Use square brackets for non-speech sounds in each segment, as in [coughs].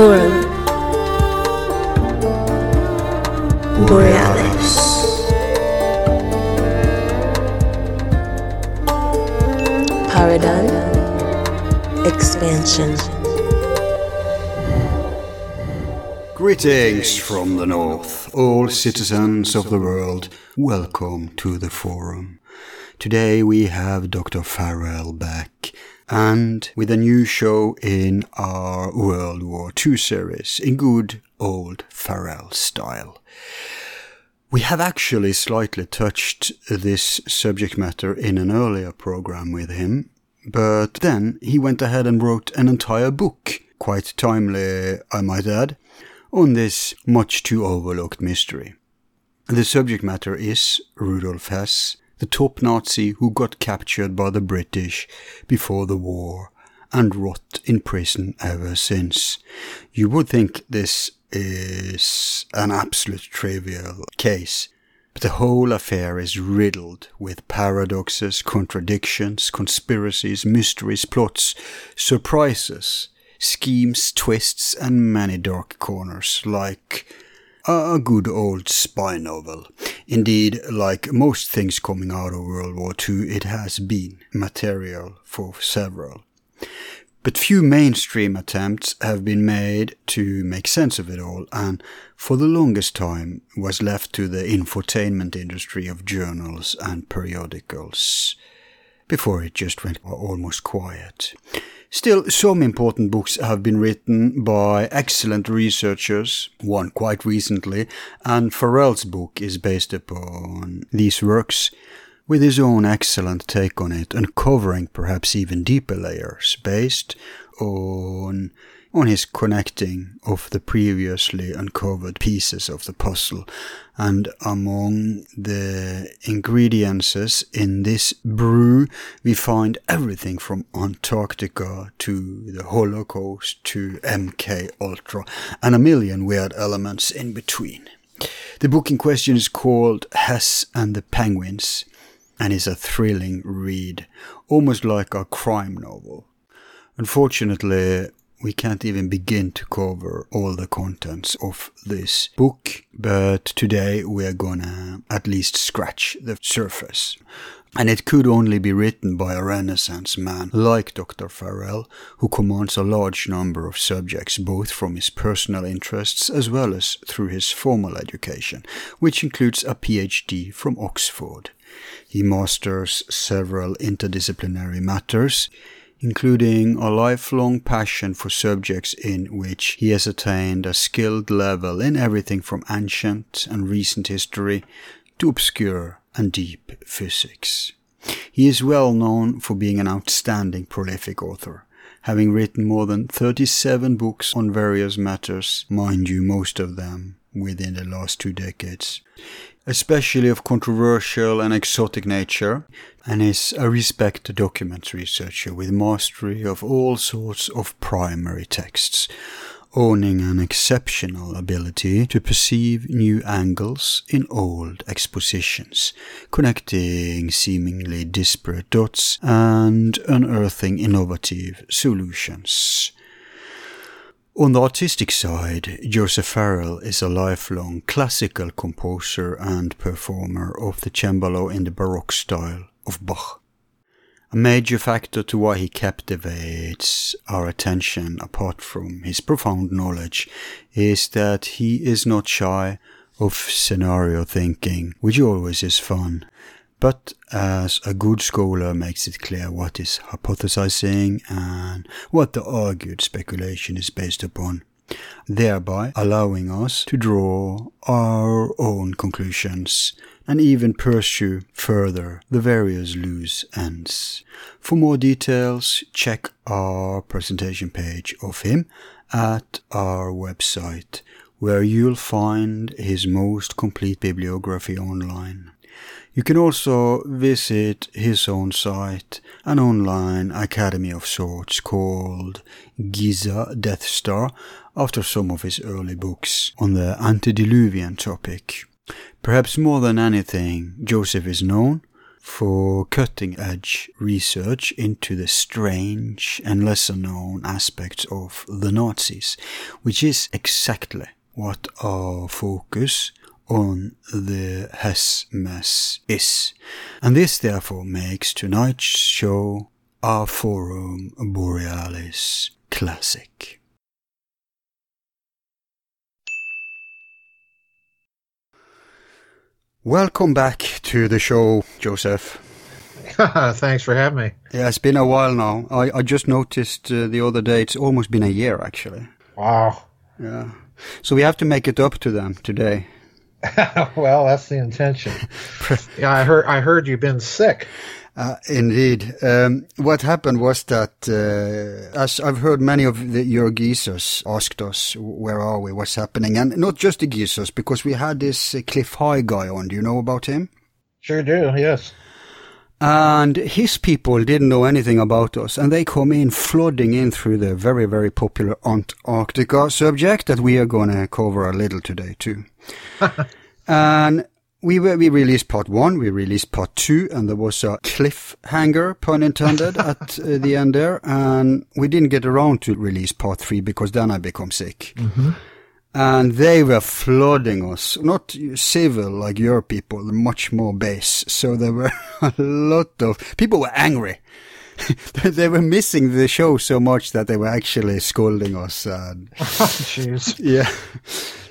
Forum Borealis Paradigm Expansion Greetings from the North, all citizens of the world. Welcome to the forum. Today we have Dr. Farrell back and with a new show in our World War II series in good old Farrell style. We have actually slightly touched this subject matter in an earlier program with him, but then he went ahead and wrote an entire book, quite timely, I might add, on this much too overlooked mystery. The subject matter is Rudolf Hess, the top Nazi who got captured by the British before the war and rot in prison ever since. You would think this is an absolute trivial case. But the whole affair is riddled with paradoxes, contradictions, conspiracies, mysteries, plots, surprises, schemes, twists, and many dark corners, like a good old spy novel. Indeed, like most things coming out of World War II, it has been material for several. But few mainstream attempts have been made to make sense of it all, and for the longest time was left to the infotainment industry of journals and periodicals, before it just went almost quiet. Still, some important books have been written by excellent researchers, one quite recently, and Farrell's book is based upon these works with his own excellent take on it, uncovering perhaps even deeper layers based on on his connecting of the previously uncovered pieces of the puzzle. And among the ingredients in this brew, we find everything from Antarctica to the Holocaust to MK Ultra and a million weird elements in between. The book in question is called Hess and the Penguins and is a thrilling read, almost like a crime novel. Unfortunately, we can't even begin to cover all the contents of this book, but today we are gonna at least scratch the surface. And it could only be written by a Renaissance man like Dr. Farrell, who commands a large number of subjects both from his personal interests as well as through his formal education, which includes a PhD from Oxford. He masters several interdisciplinary matters, including a lifelong passion for subjects in which he has attained a skilled level in everything from ancient and recent history to obscure and deep physics. He is well known for being an outstanding prolific author, having written more than 37 books on various matters, mind you, most of them within the last two decades especially of controversial and exotic nature, and is a respected document researcher with mastery of all sorts of primary texts, owning an exceptional ability to perceive new angles in old expositions, connecting seemingly disparate dots and unearthing innovative solutions. On the artistic side, Joseph Farrell is a lifelong classical composer and performer of the cembalo in the Baroque style of Bach. A major factor to why he captivates our attention, apart from his profound knowledge, is that he is not shy of scenario thinking, which always is fun but as a good scholar makes it clear what is hypothesizing and what the argued speculation is based upon, thereby allowing us to draw our own conclusions and even pursue further the various loose ends. For more details, check our presentation page of him at our website, where you'll find his most complete bibliography online. You can also visit his own site, an online academy of sorts called Giza Death Star, after some of his early books on the antediluvian topic. Perhaps more than anything, Joseph is known, for cutting edge research into the strange and lesser known aspects of the Nazis, which is exactly what our focus on the Hess mess is. And this therefore makes tonight's show our Forum Borealis classic. Welcome back to the show, Joseph. [laughs] Thanks for having me. Yeah, it's been a while now. I, I just noticed uh, the other day, it's almost been a year actually. Wow. Yeah. So we have to make it up to them today. [laughs] well, that's the intention. [laughs] yeah, I heard. I heard you've been sick. Uh, indeed. Um, what happened was that, uh, as I've heard many of the, your geezers asked us, where are we, what's happening? And not just the geezers, because we had this uh, Cliff High guy on. Do you know about him? Sure do, yes. And his people didn't know anything about us, and they come in flooding in through the very, very popular Antarctica subject that we are going to cover a little today too. [laughs] and we were, we released part one, we released part two, and there was a cliffhanger, pun intended, [laughs] at uh, the end there, and we didn't get around to release part three because then I become sick. Mm-hmm. And they were flooding us, not civil like your people, much more base. So there were [laughs] a lot of people were angry. [laughs] they were missing the show so much that they were actually scolding us. And [laughs] Jeez. yeah.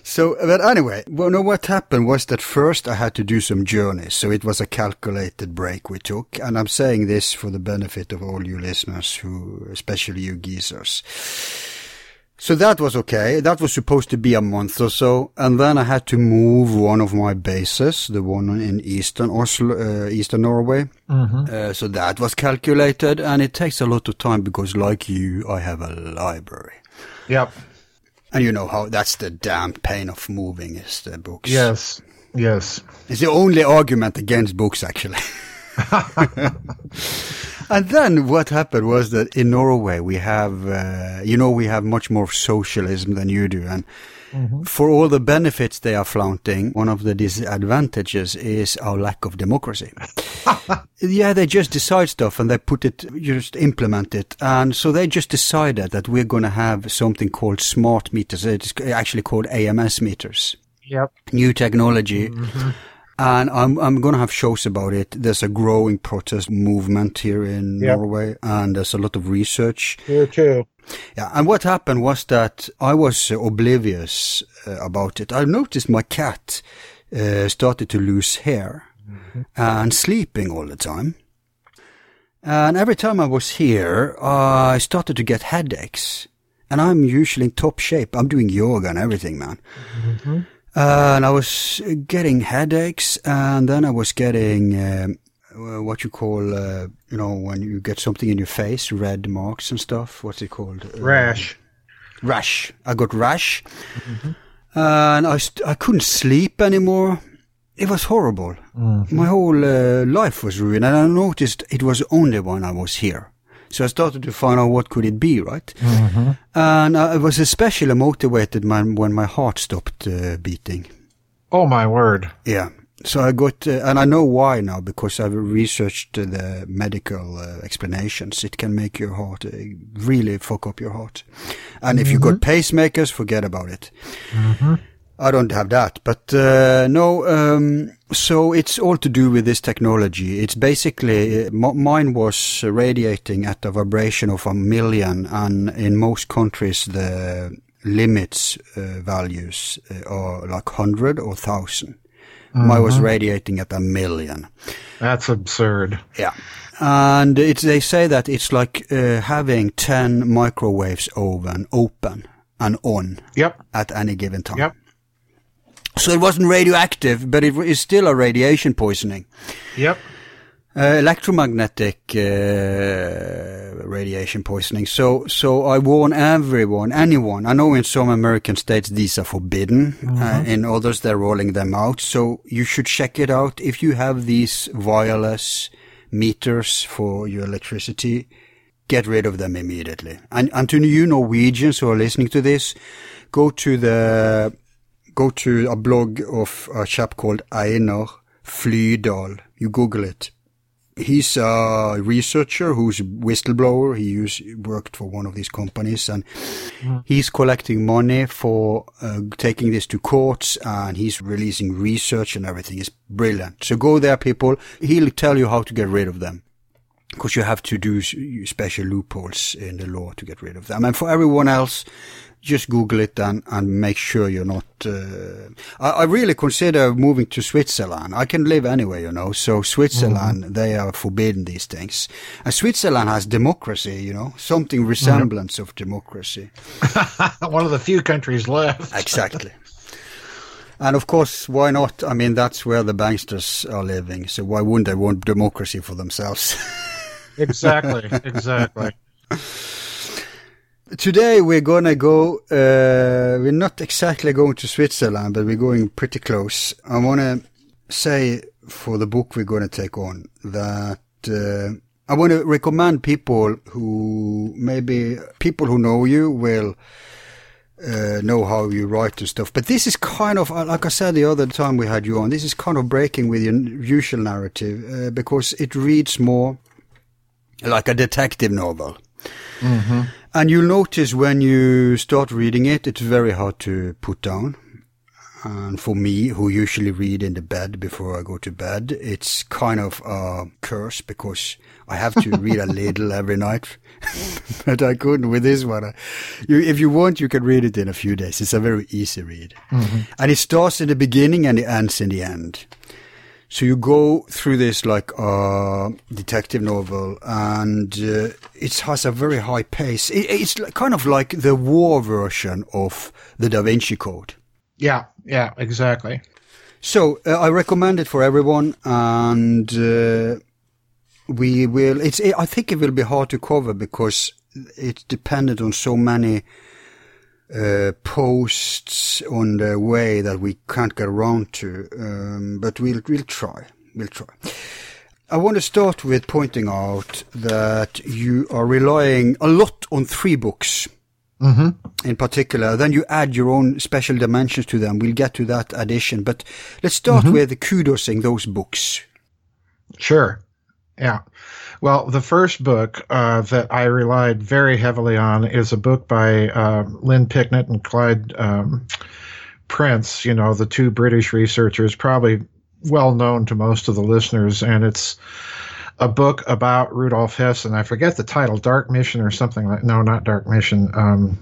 So, but anyway, well, no, what happened was that first I had to do some journeys. So it was a calculated break we took. And I'm saying this for the benefit of all you listeners who, especially you geezers. So that was okay. That was supposed to be a month or so. And then I had to move one of my bases, the one in eastern Oslo, uh, eastern Norway. Mm-hmm. Uh, so that was calculated and it takes a lot of time because like you, I have a library. Yep. And you know how that's the damn pain of moving is the books. Yes. Yes. It's the only argument against books, actually. [laughs] [laughs] and then what happened was that in Norway we have, uh, you know, we have much more socialism than you do, and Mm-hmm. for all the benefits they are flaunting, one of the disadvantages is our lack of democracy. [laughs] yeah, they just decide stuff and they put it, just implement it. And so they just decided that we're going to have something called smart meters. It's actually called AMS meters. Yep. New technology. Mm-hmm. And I'm, I'm going to have shows about it. There's a growing protest movement here in Yep. Norway and there's a lot of research. Here too. Yeah, and what happened was that I was uh, oblivious uh, about it. I noticed my cat uh, started to lose hair and sleeping all the time. And every time I was here, I started to get headaches. And I'm usually in top shape. I'm doing yoga and everything, man. And I was getting headaches, and then I was getting um, uh, what you call, uh, you know, when you get something in your face, red marks and stuff. What's it called? Uh, Rash. rash. I got rash, and I st- I couldn't sleep anymore. It was horrible. My whole uh, life was ruined, and I noticed it was only when I was here. So I started to find out what could it be, right? And I was especially motivated when when my heart stopped uh, beating. Oh my word. Yeah. So I got, uh, and I know why now because I've researched uh, the medical uh, explanations. It can make your heart uh, really fuck up your heart. And if you got pacemakers, forget about it. I don't have that, but uh, no. Um, so it's all to do with this technology. It's basically uh, m- mine was radiating at a vibration of a million, and in most countries the limits uh, values uh, are like hundred or 1000 Mine was radiating at a million. That's absurd. Yeah. And it's, they say that it's like uh, having 10 microwaves oven open and on Yep. at any given time. Yep. So it wasn't radioactive, but it is still a radiation poisoning. Yep. Uh, electromagnetic uh, radiation poisoning. So, so I warn everyone, anyone. I know in some American states these are forbidden. Uh, in others they're rolling them out. So you should check it out. If you have these wireless meters for your electricity, get rid of them immediately. And, and to you Norwegians who are listening to this, go to the go to a blog of a chap called Einar Flydal. You Google it. he's a researcher who's a whistleblower. He used, worked for one of these companies and mm. he's collecting money for uh, taking this to courts and he's releasing research and everything. It's brilliant. So go there, people. He'll tell you how to get rid of them. Because you have to do special loopholes in the law to get rid of them. And for everyone else, just Google it and, and make sure you're not. Uh, I, I, really consider moving to Switzerland. I can live anywhere, you know. So Switzerland, mm-hmm. they are forbidden these things, and Switzerland has democracy, you know, something resemblance mm-hmm. of democracy. [laughs] One of the few countries left. [laughs] exactly. And of course, why not? I mean, that's where the banksters are living. So why wouldn't they want democracy for themselves? [laughs] exactly. Exactly. Today we're gonna go. Uh, we're not exactly going to Switzerland, but we're going pretty close. I want to say for the book we're to take on that uh, I want to recommend people who maybe people who know you will. Uh, know how you write and stuff. But this is kind of, uh, like I said the other time we had you on, this is kind of breaking with your usual narrative uh, because it reads more like a detective novel. Mm-hmm. And you'll notice when you start reading it, it's very hard to put down. And for me, who usually read in the bed before I go to bed, it's kind of a curse because I have to [laughs] read a little every night. [laughs] but I couldn't with this one. You, if you want, you can read it in a few days. It's a very easy read. Mm-hmm. And it starts in the beginning and it ends in the end. So you go through this like a uh, detective novel, and uh, it has a very high pace. It, it's kind of like the war version of the Da Vinci Code. Yeah, yeah, exactly. So uh, I recommend it for everyone, and uh, we will. It's. I think it will be hard to cover because it's dependent on so many uh, posts on the way that we can't get around to, um, but we'll we'll try. We'll try. I want to start with pointing out that you are relying a lot on three books. Mm-hmm. In particular, then you add your own special dimensions to them. We'll get to that addition, but let's start mm-hmm. with kudosing those books. Sure. Yeah. Well, the first book uh, that I relied very heavily on is a book by uh, Lynn Picknett and Clive um, Prince, you know, the two British researchers, probably well known to most of the listeners. And it's a book about Rudolf Hess, and I forget the title, Dark Mission or something like No, not Dark Mission. Um,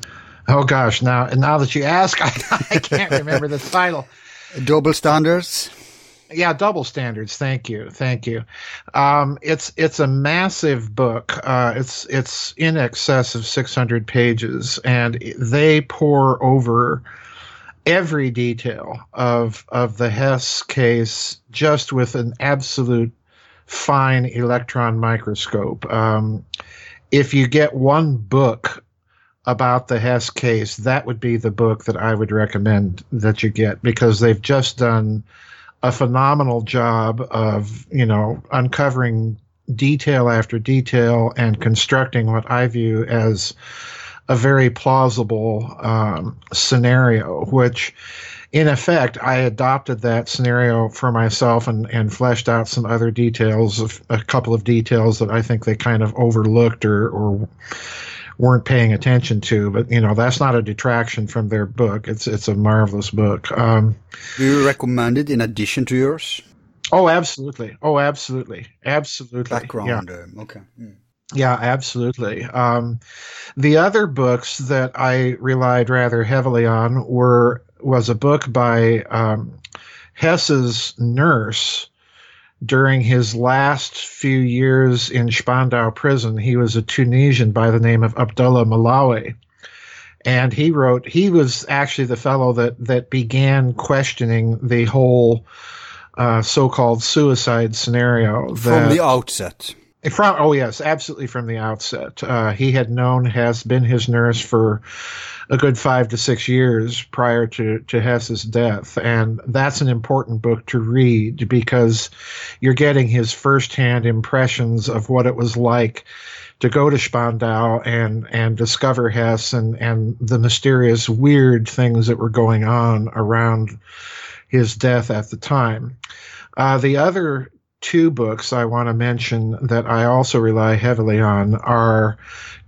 oh, gosh. Now, now that you ask, I, [laughs] I can't remember the title. Double Standards? Yeah double standards. Thank you. Thank you. Um, it's it's a massive book. Uh, it's it's in excess of 600 pages and they pour over every detail of of the hess case just with an absolute fine electron microscope. Um, if you get one book about the Hess case, that would be the book that I would recommend that you get because they've just done a phenomenal job of you know uncovering detail after detail and constructing what I view as a very plausible um, scenario, which in effect, I adopted that scenario for myself and, and fleshed out some other details, a couple of details that I think they kind of overlooked or, or weren't paying attention to. But you know, that's not a detraction from their book. It's it's a marvelous book. Um, Do you recommend it in addition to yours? Oh, absolutely. Oh, absolutely, absolutely. Background. Yeah. Um, okay. Mm. Yeah, absolutely. Um, the other books that I relied rather heavily on were was a book by um, Hess's nurse during his last few years in Spandau prison, he was a Tunisian by the name of Abdullah Melaouhi. And he wrote, he was actually the fellow that, that began questioning the whole uh, so called suicide scenario. That, From the outset. From oh yes, absolutely from the outset. Uh, he had known has been his nurse for a good five to six years prior to, to Hess's death. And that's an important book to read because you're getting his firsthand impressions of what it was like to go to Spandau and, and discover Hess and, and the mysterious, weird things that were going on around his death at the time. Uh, the other two books I want to mention that I also rely heavily on are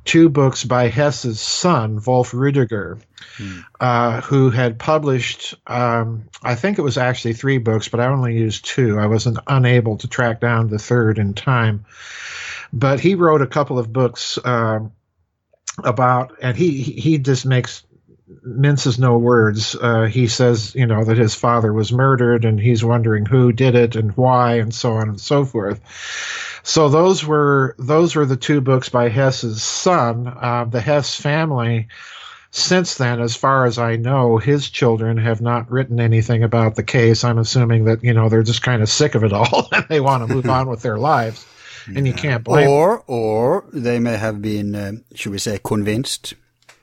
two books by Hess's son, Wolf Rudiger, hmm. uh, who had published, um, I think it was actually three books, but I only used two. I wasn't unable to track down the third in time. But he wrote a couple of books uh, about, and he he just makes minces no words. Uh, he says, you know, that his father was murdered, and he's wondering who did it and why, and so on and so forth. So those were those were the two books by Hess's son. Uh, the Hess family. Since then, as far as I know, his children have not written anything about the case. I'm assuming that you know they're just kind of sick of it all [laughs] and they want to move [laughs] on with their lives, and you can't blame. Or, or they may have been, uh, should we say, convinced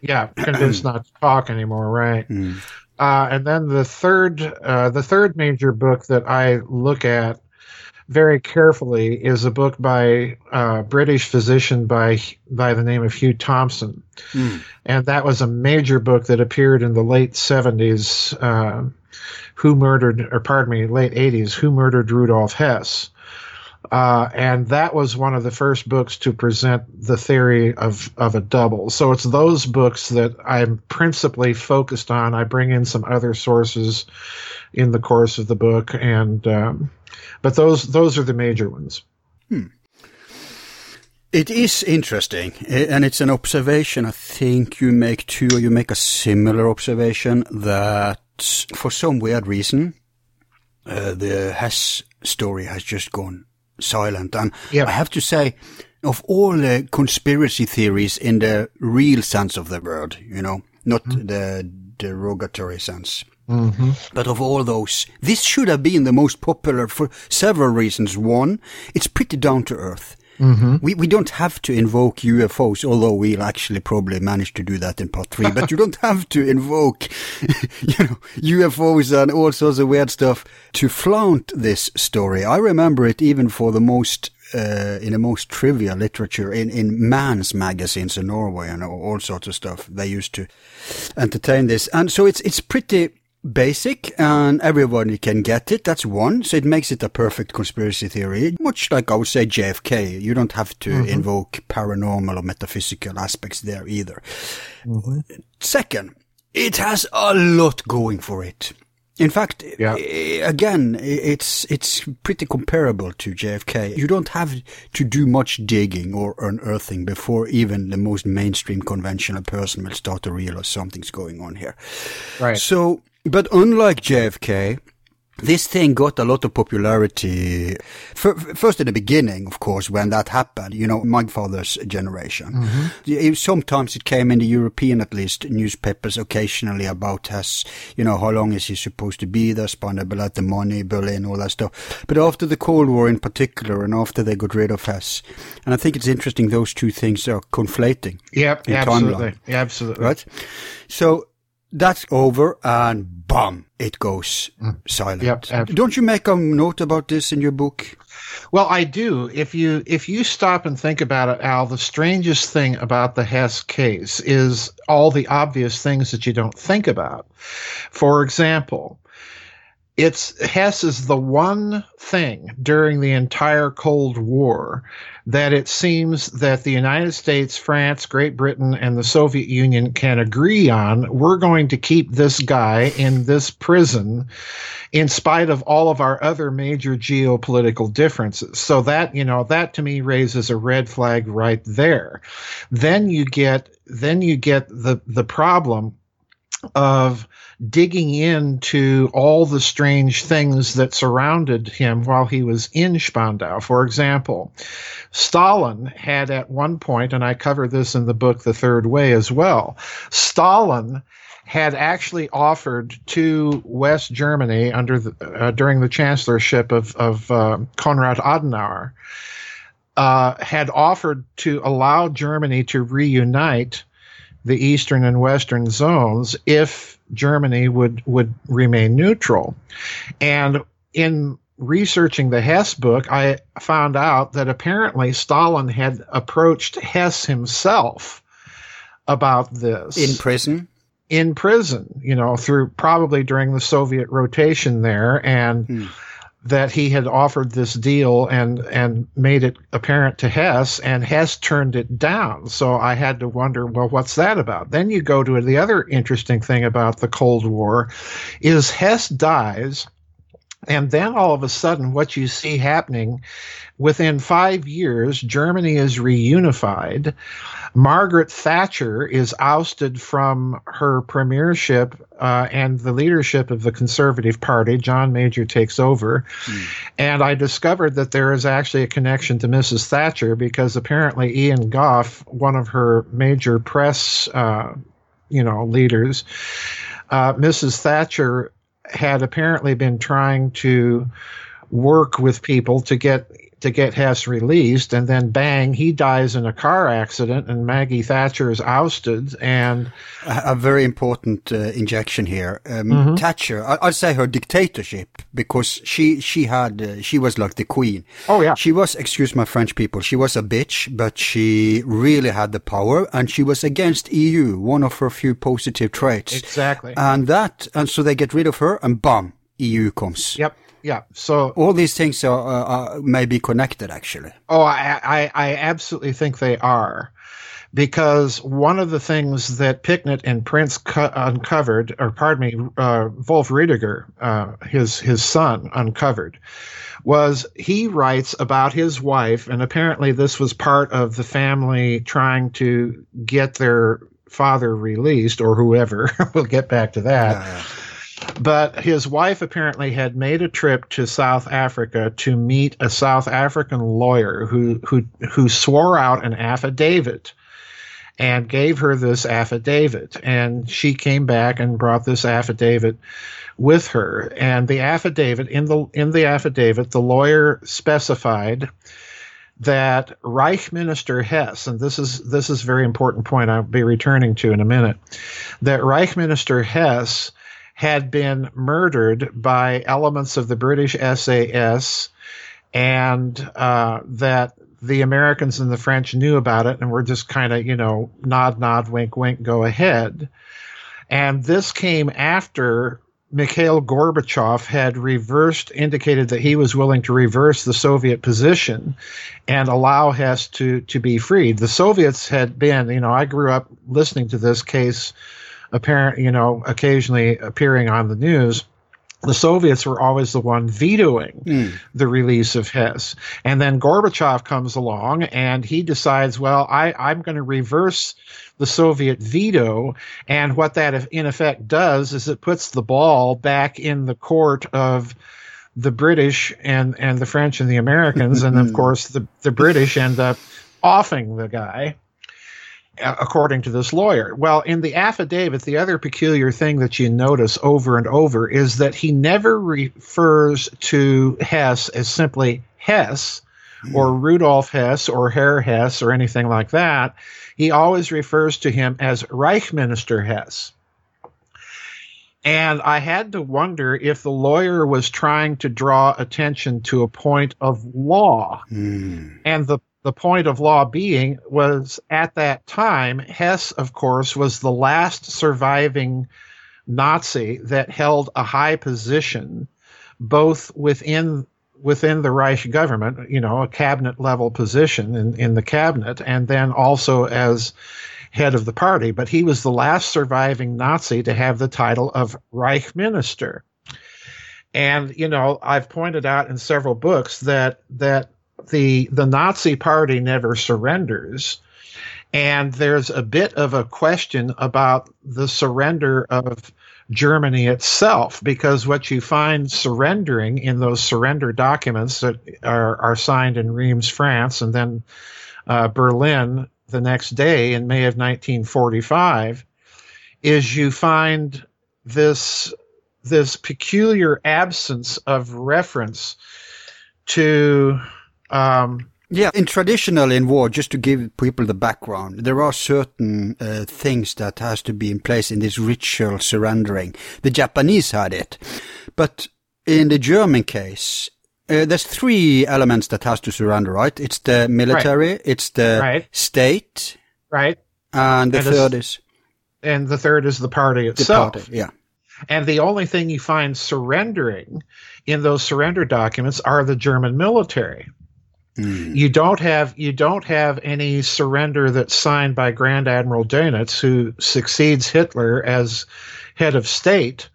yeah, convinced not to talk anymore, right? Mm. Uh, and then the third, uh, the third major book that I look at very carefully is a book by a uh, British physician by by the name of Hugh Thompson, mm. and that was a major book that appeared in the late seventies. Uh, who murdered, or pardon me, late eighties? Who murdered Rudolf Hess? Uh, and that was one of the first books to present the theory of, of a double. So it's those books that I'm principally focused on. I bring in some other sources in the course of the book, and um, but those those are the major ones. Hmm. It is interesting, and it's an observation. I think you make too, or you make a similar observation that for some weird reason, uh, the Hess story has just gone silent. And. I have to say, of all the conspiracy theories in the real sense of the word, you know, not mm-hmm. the derogatory sense. Mm-hmm. But of all those, this should have been the most popular for several reasons. One, it's pretty down to earth. Mm-hmm. We we don't have to invoke UFOs, although we'll actually probably manage to do that in part three. but you don't have to invoke, [laughs] you know, UFOs and all sorts of weird stuff to flaunt this story. I remember it even for the most uh, in the most trivial literature in, in man's magazines in Norway and all sorts of stuff. They used to entertain this. And so it's, it's pretty, basic and everybody can get it. That's one. So it makes it a perfect conspiracy theory. Much like I would say JFK. You don't have to mm-hmm. invoke paranormal or metaphysical aspects there either. Mm-hmm. Second, it has a lot going for it. In fact, yeah. again, it's it's pretty comparable to JFK. You don't have to do much digging or unearthing before even the most mainstream conventional person will start to realize something's going on here. Right. So but unlike JFK, this thing got a lot of popularity. First, in the beginning, of course, when that happened, you know, my father's generation. Mm-hmm. Sometimes it came in the European, at least, newspapers occasionally about us, you know, how long is he supposed to be there, Spandable the money, Berlin, all that stuff. But after the Cold War in particular, and after they got rid of Hess, and I think it's interesting those two things are conflating. Yep, absolutely. Yeah, absolutely. Right? So, that's over and bam, it goes mm. silent. Yep, Don't you make a note about this in your book? Well, I do. If you if you stop and think about it, Al, the strangest thing about the Hess case is all the obvious things that you don't think about. For example, it's Hess is the one thing during the entire Cold War that it seems that the United States, France, Great Britain, and the Soviet Union can agree on. We're going to keep this guy in this prison in spite of all of our other major geopolitical differences. So that, you know, that to me raises a red flag right there. Then you get then you get the the problem of digging into all the strange things that surrounded him while he was in Spandau. For example, Stalin had at one point, and I cover this in the book The Third Way as well, Stalin had actually offered to West Germany under the, uh, during the chancellorship of, of uh, Konrad Adenauer, uh, had offered to allow Germany to reunite the eastern and western zones if Germany would would remain neutral. And in researching the Hess book, I found out that apparently Stalin had approached Hess himself about this in prison. In prison, you know, through probably during the Soviet rotation there, and. Hmm that he had offered this deal and and made it apparent to Hess, and Hess turned it down. So I had to wonder, well, what's that about? Then you go to the other interesting thing about the Cold War, is Hess dies. And then all of a sudden, what you see happening within five years, Germany is reunified. Margaret Thatcher is ousted from her premiership uh, and the leadership of the Conservative Party. John Major takes over. Mm. And I discovered that there is actually a connection to Mrs. Thatcher because apparently Ian Gow, one of her major press, uh, you know, leaders, uh, Mrs. Thatcher had apparently been trying to work with people to get to get Hess released, and then bang, he dies in a car accident, and Maggie Thatcher is ousted. And a, a very important uh, injection here, um, mm-hmm. Thatcher. I, would say her dictatorship because she she had uh, she was like the queen. Oh yeah, she was. Excuse my French people. She was a bitch, but she really had the power, and she was against EU. One of her few positive traits. Exactly. And that, and so they get rid of her, and bam, EU comes. Yep yeah. So all these things are, are may be connected, actually. Oh, I, I, I absolutely think they are, because one of the things that Picknett and Prince cu- uncovered, or pardon me, uh, Wolf Rudiger, uh, his his son, uncovered, was he writes about his wife, and apparently this was part of the family trying to get their father released or whoever. [laughs] we'll get back to that. Yeah, yeah but his wife apparently had made a trip to South Africa to meet a South African lawyer who who who swore out an affidavit and gave her this affidavit. And she came back and brought this affidavit with her. And the affidavit in the in the affidavit the lawyer specified that Reich Minister Hess, and this is this is a very important point I'll be returning to in a minute, that Reich Minister Hess had been murdered by elements of the British SAS, and uh, that the Americans and the French knew about it and were just kind of, you know, nod, nod, wink, wink, go ahead. And this came after Mikhail Gorbachev had reversed, indicated that he was willing to reverse the Soviet position and allow Hess to, to be freed. The Soviets had been, you know, I grew up listening to this case apparent, you know, occasionally appearing on the news the Soviets were always the one vetoing mm. the release of Hess. And then Gorbachev comes along and he decides, well, I, I'm going to reverse the Soviet veto. And what that in effect does is it puts the ball back in the court of the British and, and the French and the Americans. and of [laughs] course, the, the British end up offing the guy according to this lawyer. Well, in the affidavit, the other peculiar thing that you notice over and over is that he never refers to Hess as simply Hess or hmm. Rudolf Hess or Herr Hess or anything like that. He always refers to him as Reichsminister Hess. And I had to wonder if the lawyer was trying to draw attention to a point of law. Mm. And the the point of law being was at that time, Hess, of course, was the last surviving Nazi that held a high position, both within within the Reich government, you know, a cabinet level position in, in the cabinet, and then also as head of the party. But he was the last surviving Nazi to have the title of Reich Minister. And you know, I've pointed out in several books that that the the Nazi Party never surrenders, and there's a bit of a question about the surrender of Germany itself, because what you find surrendering in those surrender documents that are, are signed in Reims, France, and then uh, Berlin the next day in May of 1945, is you find this this peculiar absence of reference to um, yeah, in traditional in war, just to give people the background, there are certain uh, things that has to be in place in this ritual surrendering. The Japanese had it, but in the German case, uh, there's three elements that has to surrender, right? It's the military, right. it's the right. state, right, and the and third is, and the third is the party itself. The party, yeah. And the only thing you find surrendering in those surrender documents are the German military. Mm. You don't have you don't have any surrender that's signed by Grand Admiral Dönitz, who succeeds Hitler as head of state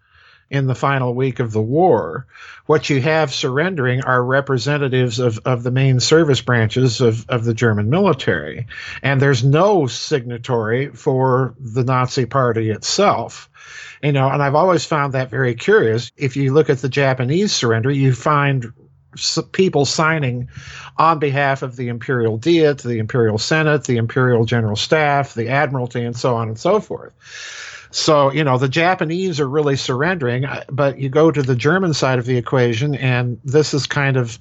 in the final week of the war. What you have surrendering are representatives of, of the main service branches of, of the German military. And there's no signatory for the Nazi Party itself. You know, and I've always found that very curious. If you look at the Japanese surrender, you find people signing on behalf of the imperial diet, the imperial senate, the imperial general staff, the admiralty, and so on and so forth. So, you know, the Japanese are really surrendering, uh, but you go to the German side of the equation, and this is kind of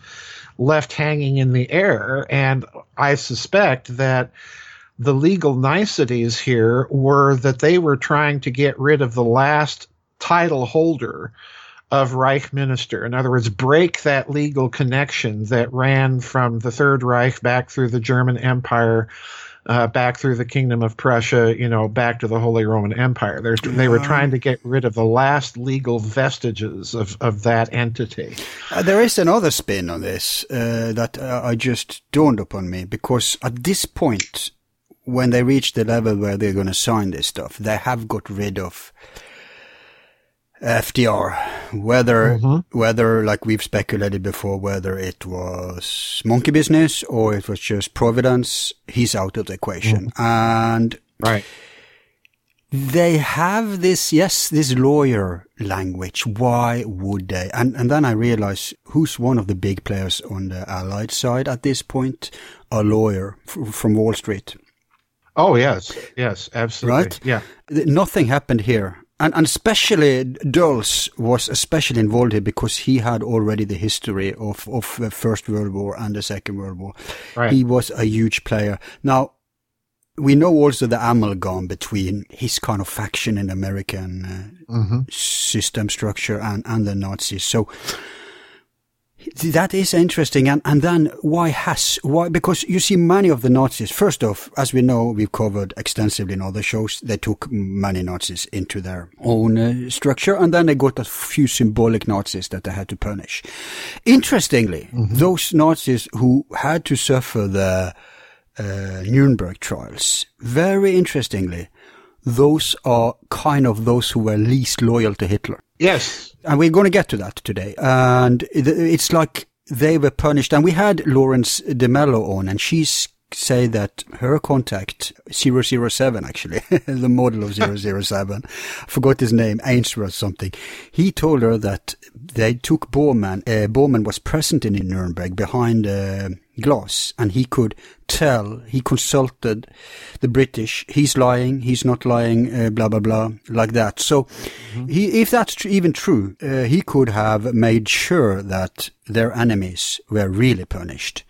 left hanging in the air. And I suspect that the legal niceties here were that they were trying to get rid of the last title holder of Reich minister. In other words, break that legal connection that ran from the Third Reich back through the German Empire uh, back through the Kingdom of Prussia, you know, back to the Holy Roman Empire. They were trying to get rid of the last legal vestiges of, of that entity. Uh, there is another spin on this uh, that uh, I just dawned upon me because at this point, when they reach the level where they're going to sign this stuff, they have got rid of FDR, whether mm-hmm. whether like we've speculated before, whether it was monkey business or it was just providence, he's out of the equation. Mm-hmm. And right, they have this yes, this lawyer language. Why would they? And and then I realize who's one of the big players on the Allied side at this point, a lawyer f- from Wall Street. Oh yes, yes, absolutely. Right? Yeah. Nothing happened here and, and especially Dulles was especially involved here because he had already the history of, of the First World War and the Second World War. Right. He was a huge player. Now, we know also the amalgam between his kind of faction in American uh, mm-hmm. system structure and, and the Nazis. So that is interesting. And, and then why has, why, because you see many of the Nazis, first off, as we know, we've covered extensively in other shows, they took many Nazis into their own uh, structure and then they got a few symbolic Nazis that they had to punish. Interestingly, mm-hmm. those Nazis who had to suffer the uh, Nuremberg trials, very interestingly, those are kind of those who were least loyal to Hitler. Yes. And we're going to get to that today. And it's like they were punished. And we had Lawrence de Mello on, and she's say that her contact 007 actually [laughs] the model of 007 forgot his name Ainsworth something he told her that they took Bormann uh, Bormann was present in Nuremberg behind uh, glass and he could tell, he consulted the British, he's lying, he's not lying, uh, blah, blah, blah, like that. So mm-hmm. he, if that's tr- even true, uh, he could have made sure that their enemies were really punished.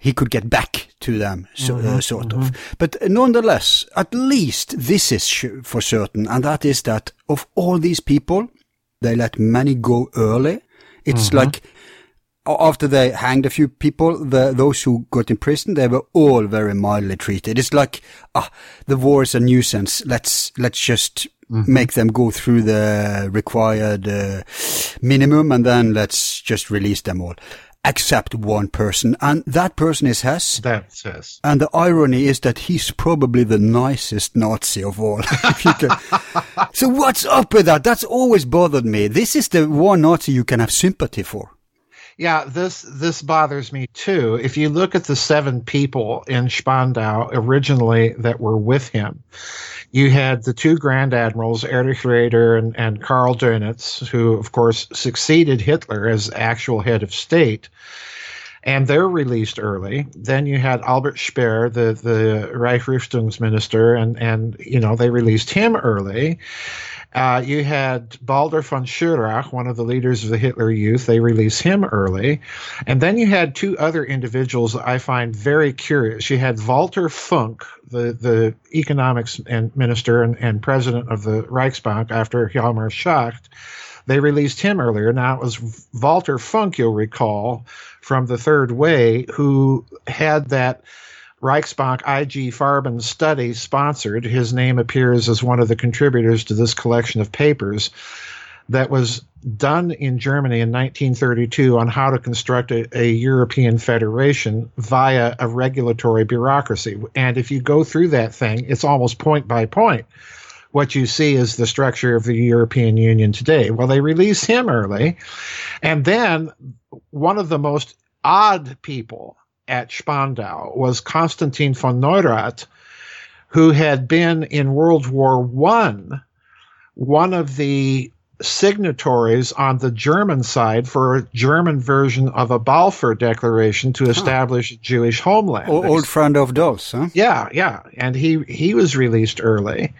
He could get back to them, so, uh, mm-hmm. uh, sort mm-hmm. of. But nonetheless, at least this is sh- for certain, and that is that of all these people, they let many go early. It's mm-hmm. like after they hanged a few people, the, those who got in prison, they were all very mildly treated. It's like, ah, the war is a nuisance. Let's, let's just mm-hmm. make them go through the required uh, minimum and then let's just release them all. Except one person, and that person is Hess. That's Hess. And the irony is that he's probably the nicest Nazi of all. [laughs] so what's up with that? That's always bothered me. This is the one Nazi you can have sympathy for. Yeah, this this bothers me too. If you look at the seven people in Spandau originally that were with him, you had the two Grand Admirals, Erich Raeder and, and Karl Dönitz, who of course succeeded Hitler as actual head of state and they're released early. Then you had Albert Speer, the the Reichsrüstungsminister, and and you know they released him early. Uh, you had Baldur von Schirach, one of the leaders of the Hitler Youth. They released him early. And then you had two other individuals I find very curious. You had Walter Funk, the, the economics and minister and, and president of the Reichsbank after Hjalmar Schacht. They released him earlier. Now it was Walter Funk, you'll recall, from the Third Way, who had that Reichsbank IG Farben study sponsored. His name appears as one of the contributors to this collection of papers that was done in Germany in 1932 on how to construct a, a, European federation via a regulatory bureaucracy. And if you go through that thing, it's almost point by point. What you see is the structure of the European Union today. Well, they release him early. And then one of the most odd people at Spandau was Konstantin von Neurath, who had been in World War One one of the signatories on the German side for a German version of a Balfour Declaration to establish huh. Jewish homeland. O- old friend of those, huh? Yeah, yeah, and he he was released early.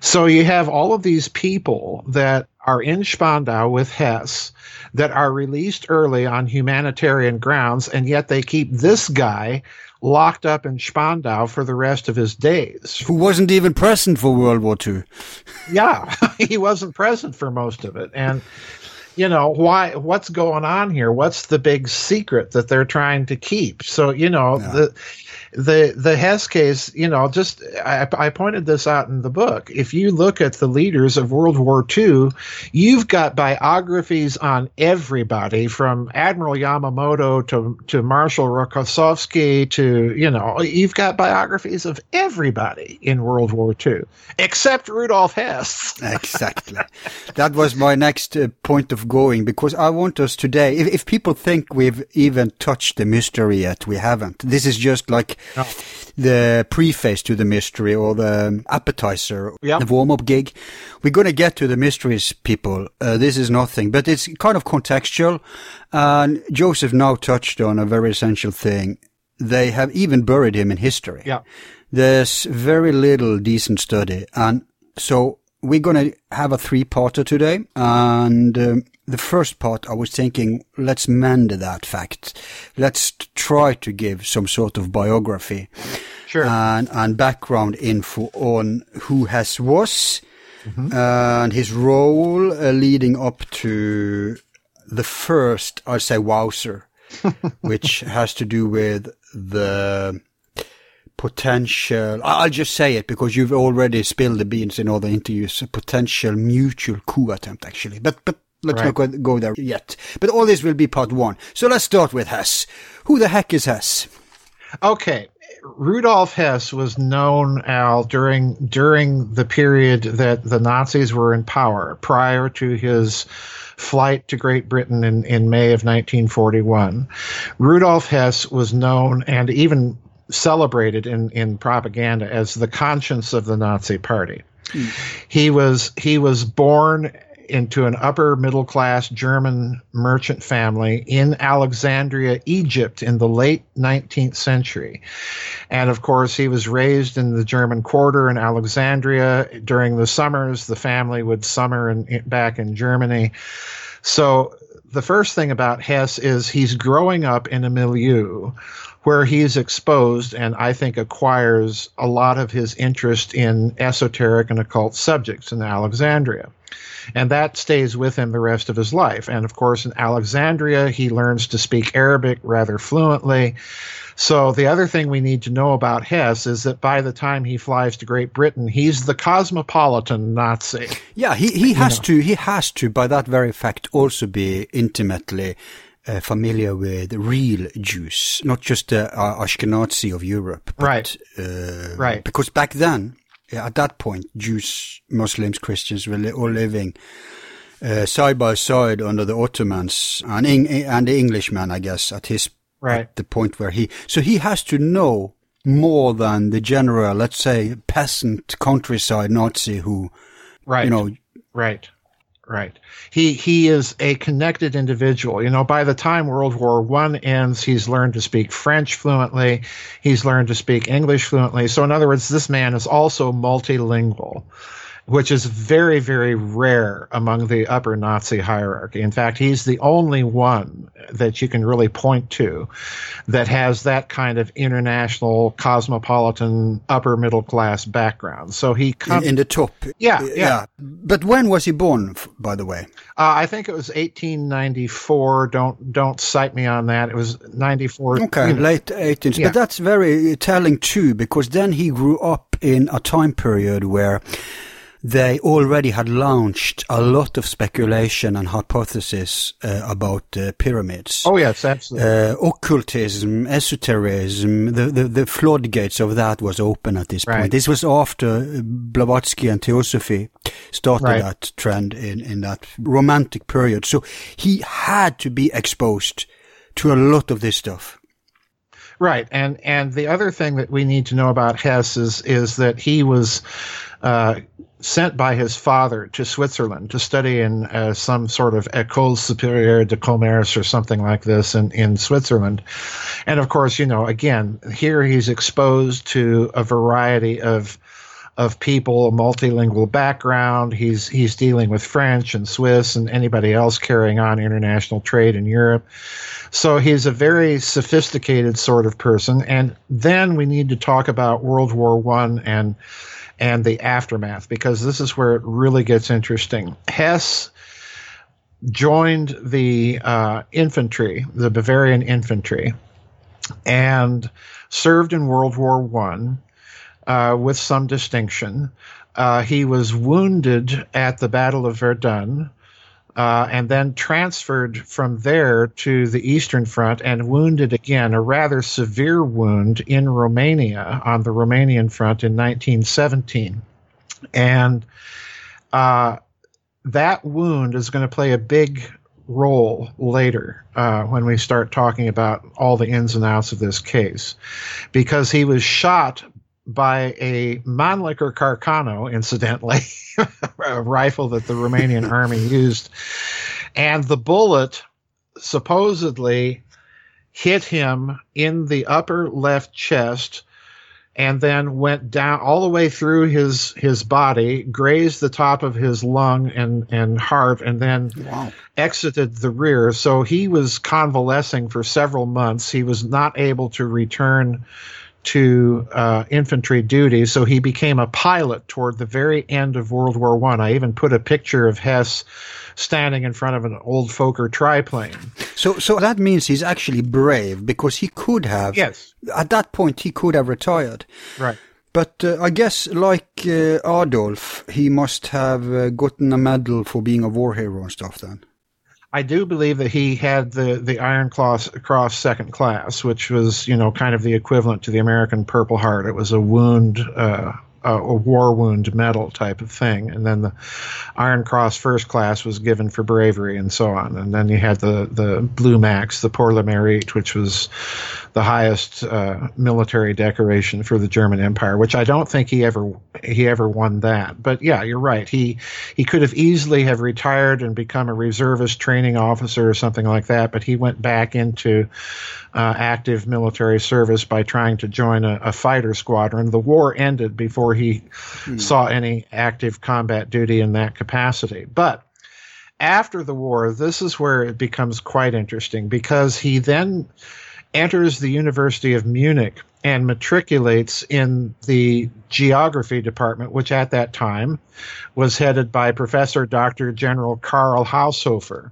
So you have all of these people that are in Spandau with Hess that are released early on humanitarian grounds, and yet they keep this guy locked up in Spandau for the rest of his days. Who wasn't even present for World War II. yeah, [laughs] he wasn't present for most of it. And you know why what's going on here what's the big secret that they're trying to keep so you know yeah. the the the Hess case, you know, just I, I, pointed this out in the book. If you look at the leaders of World War II, you've got biographies on everybody from Admiral Yamamoto to to Marshal Rokossovsky to you know, you've got biographies of everybody in World War II except Rudolf Hess. [laughs] exactly. That was my next uh, point of going because I want us today. If, if people think we've even touched the mystery yet, we haven't. This is just like no. the preface to the mystery or the appetizer, the warm up gig. We're going to get to the mysteries, people. Uh, this is nothing, but it's kind of contextual. And Joseph now touched on a very essential thing. They have even buried him in history. Yeah. There's very little decent study. And so we're going to have a three parter today. And um, the first part, I was thinking, let's mend that fact. Let's try to give some sort of biography sure. and, and background info on who Hess was mm-hmm. and his role uh, leading up to the first, I say, wowser, [laughs] which has to do with the potential, I'll just say it because you've already spilled the beans in all the interviews, a potential mutual coup attempt actually. But, but Let's right. not go there yet. But all this will be part one. So let's start with Hess. Who the heck is Hess? Okay. Rudolf Hess was known, Al, during during the period that the Nazis were in power, prior to his flight to Great Britain in, in May of 1941. Rudolf Hess was known and even celebrated in, in propaganda as the conscience of the Nazi Party. Mm. He was he was born into an upper middle class German merchant family in Alexandria, Egypt, in the late 19th century. And of course, he was raised in the German quarter in Alexandria. During the summers, the family would summer in, back in Germany. So the first thing about Hess is he's growing up in a milieu where he's exposed and I think acquires a lot of his interest in esoteric and occult subjects in Alexandria. And that stays with him the rest of his life. And of course, in Alexandria, he learns to speak Arabic rather fluently. So the other thing we need to know about Hess is that by the time he flies to Great Britain, he's the cosmopolitan Nazi. Yeah, he, he has know. to he has to by that very fact also be intimately uh, familiar with real Jews, not just the uh, Ashkenazi of Europe. But, right. Uh, right. Because back then, at that point, Jews, Muslims, Christians were all living uh, side by side under the Ottomans and, and the Englishmen, I guess, at his right. at the point where he. So he has to know more than the general, let's say, peasant countryside Nazi who, right. you know, right. Right. He he is a connected individual. You know, by the time World War One ends, he's learned to speak French fluently. He's learned to speak English fluently. So, in other words, this man is also multilingual. Which is very, very rare among the upper Nazi hierarchy. In fact, he's the only one that you can really point to that has that kind of international, cosmopolitan, upper middle class background. So he comes in, in, the top. Yeah, yeah, yeah. But when was he born, by the way? Uh, I think it was 1894. Don't don't cite me on that. It was 94. Okay, you know. late 18th. Yeah. But that's very telling too, because then he grew up in a time period where they already had launched a lot of speculation and hypotheses uh, about uh, pyramids. Oh yes, absolutely. Uh, occultism, esotericism, the, the, the floodgates of that was open at this right. point. This was after Blavatsky and Theosophy started right. that trend in, in that romantic period. So he had to be exposed to a lot of this stuff. Right, and and the other thing that we need to know about Hess is is that he was uh, sent by his father to Switzerland to study in uh, some sort of École Supérieure de Commerce or something like this in, in Switzerland. And of course, you know, again, here he's exposed to a variety of of people, a multilingual background. He's he's dealing with French and Swiss and anybody else carrying on international trade in Europe. So he's a very sophisticated sort of person. And then we need to talk about World War One and and the aftermath, because this is where it really gets interesting. Hess joined the uh, infantry, the Bavarian infantry, and served in World War One uh, with some distinction. Uh, he was wounded at the Battle of Verdun uh, and then transferred from there to the Eastern Front and wounded again, a rather severe wound in Romania on the Romanian front in 1917. And uh, that wound is going to play a big role later uh, when we start talking about all the ins and outs of this case because he was shot by a Mannlicher Carcano, incidentally, [laughs] a rifle that the Romanian [laughs] army used. And the bullet supposedly hit him in the upper left chest and then went down all the way through his his body, grazed the top of his lung and and heart, and then wow. exited the rear. So he was convalescing for several months. He was not able to return to uh, infantry duty, so he became a pilot toward the very end of World War One. I. I even put a picture of Hess standing in front of an old Fokker triplane. So, so that means he's actually brave because he could have. Yes. At that point, he could have retired. Right. But uh, I guess, like uh, Adolf, he must have uh, gotten a medal for being a war hero and stuff. Then. I do believe that he had the the Iron Cross, Second Class, which was you know kind of the equivalent to the American Purple Heart. It was a wound uh, a war wound medal type of thing. And then the Iron Cross First Class was given for bravery and so on. And then you had the, the Blue Max, the Pour le Mérite, which was the highest uh, military decoration for the German Empire, which I don't think he ever he ever won that. But yeah, you're right. He he could have easily have retired and become a reservist training officer or something like that. But he went back into uh, active military service by trying to join a, a, fighter squadron. The war ended before he mm. saw any active combat duty in that capacity. But after the war, this is where it becomes quite interesting because he then enters the University of Munich and matriculates in the geography department, which at that time was headed by Professor Dr. General Karl Haushofer.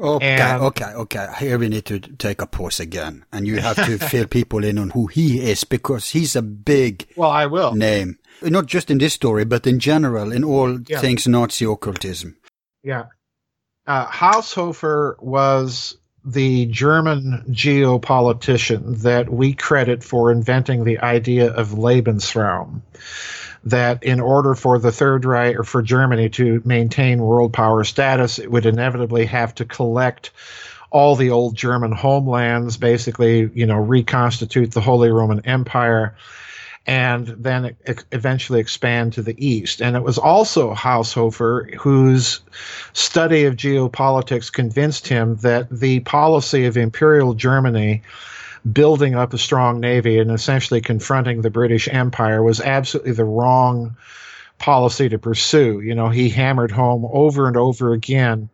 Okay, and, okay, okay. Here we need to take a pause again, and you have to fill people in on who he is because he's a big well, I will name, not just in this story, but in general in all yeah. things Nazi occultism. Yeah, uh, Haushofer was the German geopolitician that we credit for inventing the idea of Lebensraum that in order for the Third Reich or for Germany to maintain world power status, it would inevitably have to collect all the old German homelands, basically, you know, reconstitute the Holy Roman Empire, and then eventually expand to the east. And it was also Haushofer whose study of geopolitics convinced him that the policy of Imperial Germany building up a strong navy and essentially confronting the British Empire was absolutely the wrong policy to pursue. You know, he hammered home over and over again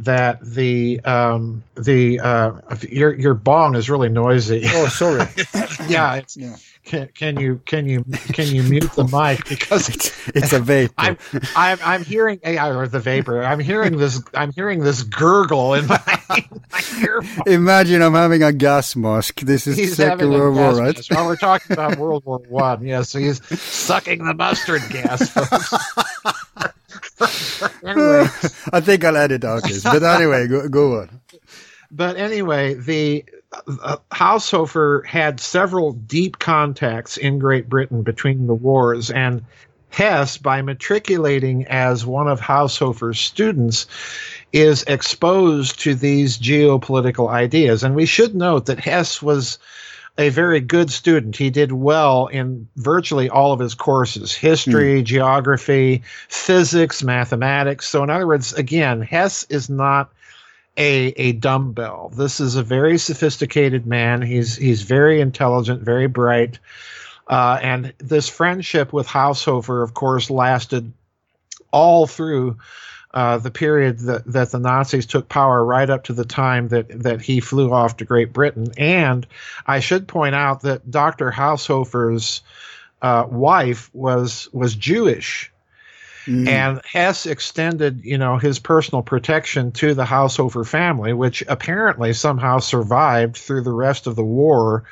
that the um, the uh, your your bong is really noisy. Oh, sorry. [laughs] yeah, it's, Yeah. Can, can you can you can you mute the mic because It's, it's a vapor. I'm I'm I'm hearing AI or the vapor. I'm hearing this. I'm hearing this gurgle in my, my earphone. Imagine I'm having a gas mask. This is He's Second World War, right? mask. Well, we're talking about World War One. Yes, so he's sucking the mustard gas, folks. [laughs] [laughs] anyway, [laughs] I think I'll edit out this. But anyway, go, go on. but anyway, the uh, Haushofer had several deep contacts in Great Britain between the wars, and Hess, by matriculating as one of Haushofer's students, is exposed to these geopolitical ideas. And we should note that Hess was a very good student. He did well in virtually all of his courses history, geography, physics, mathematics. So, in other words, again, Hess is not a, a dumbbell. This is a very sophisticated man. He's, he's very intelligent, very bright. Uh, and this friendship with Haushofer, of course, lasted all through uh, the period that, that the Nazis took power right up to the time that, that he flew off to Great Britain. And I should point out that Dr. Haushofer's uh, wife was was Jewish. Mm. And Hess extended, you know, his personal protection to the Haushofer family, which apparently somehow survived through the rest of the war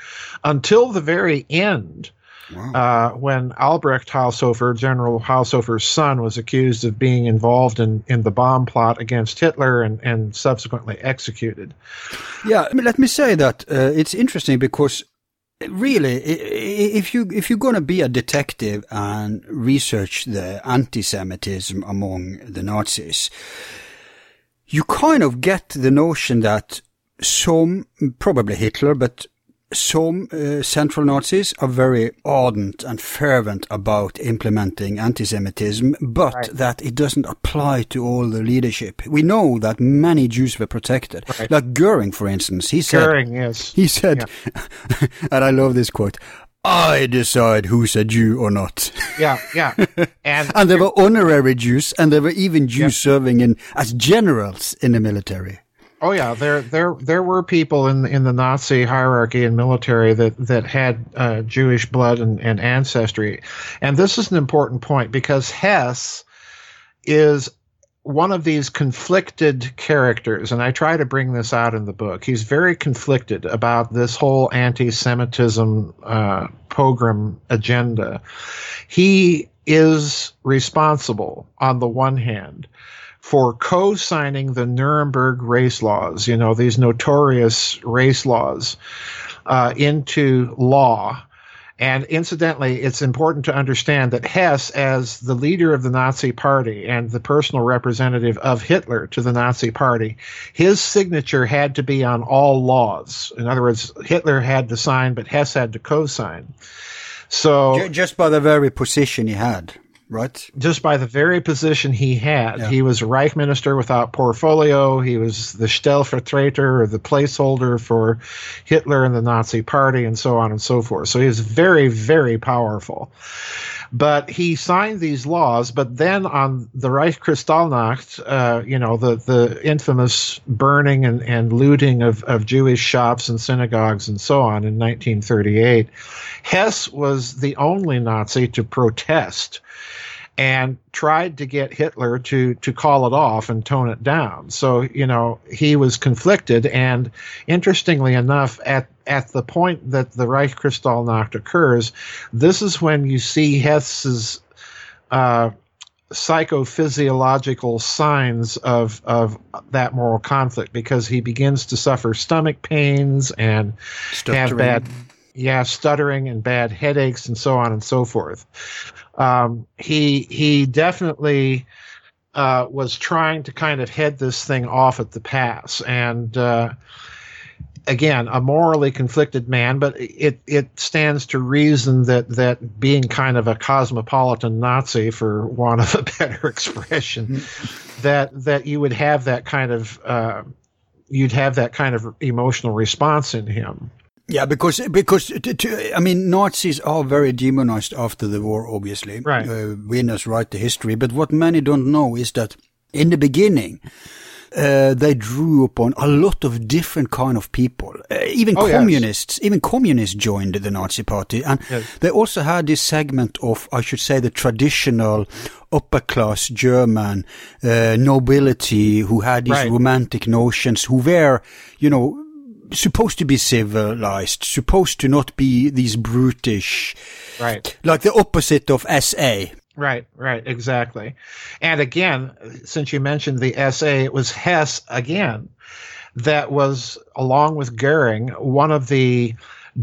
until the very end Wow. uh, when Albrecht Haushofer, General Haushofer's son, was accused of being involved in, in the bomb plot against Hitler and, and subsequently executed. Yeah, I mean, let me say that uh, it's interesting because really, i- i- if you if you're gonna be a detective and research the anti-Semitism among the Nazis, you kind of get the notion that some, probably Hitler, but some uh, central Nazis are very ardent and fervent about implementing anti-Semitism, but Right. that it doesn't apply to all the leadership. We know that many Jews were protected. Right. Like Goering, for instance, he said, Goering, yes. he said, [laughs] and I love this quote, I decide who's a Jew or not. Yeah, yeah. [laughs] And and there were honorary Jews, and there were even Jews serving in as generals in the military. Oh yeah, there there there were people in in the Nazi hierarchy and military that that had uh, Jewish blood and, and ancestry, and this is an important point because Hess is one of these conflicted characters, and I try to bring this out in the book. He's very conflicted about this whole anti-Semitism uh, pogrom agenda. He is responsible on the one hand for co-signing the Nuremberg race laws, you know, these notorious race laws, uh, into law. And incidentally, it's important to understand that Hess, as the leader of the Nazi Party and the personal representative of Hitler to the Nazi Party, his signature had to be on all laws. In other words, Hitler had to sign, but Hess had to co-sign. So Just by the very position he had, right? just by the very position he had. Yeah. He was a Reich minister without portfolio. He was the Stellvertreter or the placeholder for Hitler and the Nazi Party and so on and so forth. So he was very, very powerful. But he signed these laws, but then on the Reich Kristallnacht, uh, you know, the, the infamous burning and, and looting of, of Jewish shops and synagogues and so on in 1938, Hess was the only Nazi to protest and tried to get Hitler to to call it off and tone it down. So you know he was conflicted, and interestingly enough, at at the point that the Reich Kristallnacht occurs, this is when you see Hess's uh, psychophysiological signs of of that moral conflict because he begins to suffer stomach pains and have Stuttering. bad yeah stuttering and bad headaches and so on and so forth um, he he definitely uh, was trying to kind of head this thing off at the pass. And uh, again a morally conflicted man but it it stands to reason that that being kind of a cosmopolitan nazi for want of a [laughs] better expression that that you would have that kind of uh, you'd have that kind of emotional response in him Yeah, because because to, to, I mean Nazis are very demonized after the war, obviously. Right. Uh, winners write the history, but what many don't know is that in the beginning. Uh, they drew upon a lot of different kind of people. Uh, even Oh, yes. communists, even communists joined the Nazi party, and Yes. they also had this segment of, I should say, the traditional upper class German uh, nobility who had these Right. romantic notions, who were, you know, supposed to be civilized, supposed to not be these brutish, Right. like the opposite of SA. Right, right, exactly. And again, since you mentioned the SA, it was Hess again that was, along with Goering, one of the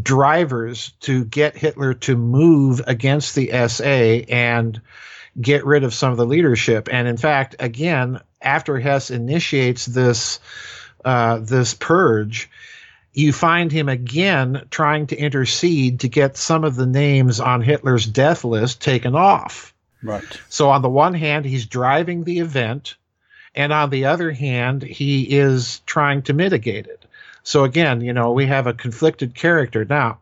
drivers to get Hitler to move against the SA and get rid of some of the leadership. And in fact, again, after Hess initiates this uh, this purge, you find him again trying to intercede to get some of the names on Hitler's death list taken off. Right. So on the one hand, he's driving the event, and on the other hand, he is trying to mitigate it. So again, you know, we have a conflicted character. Now,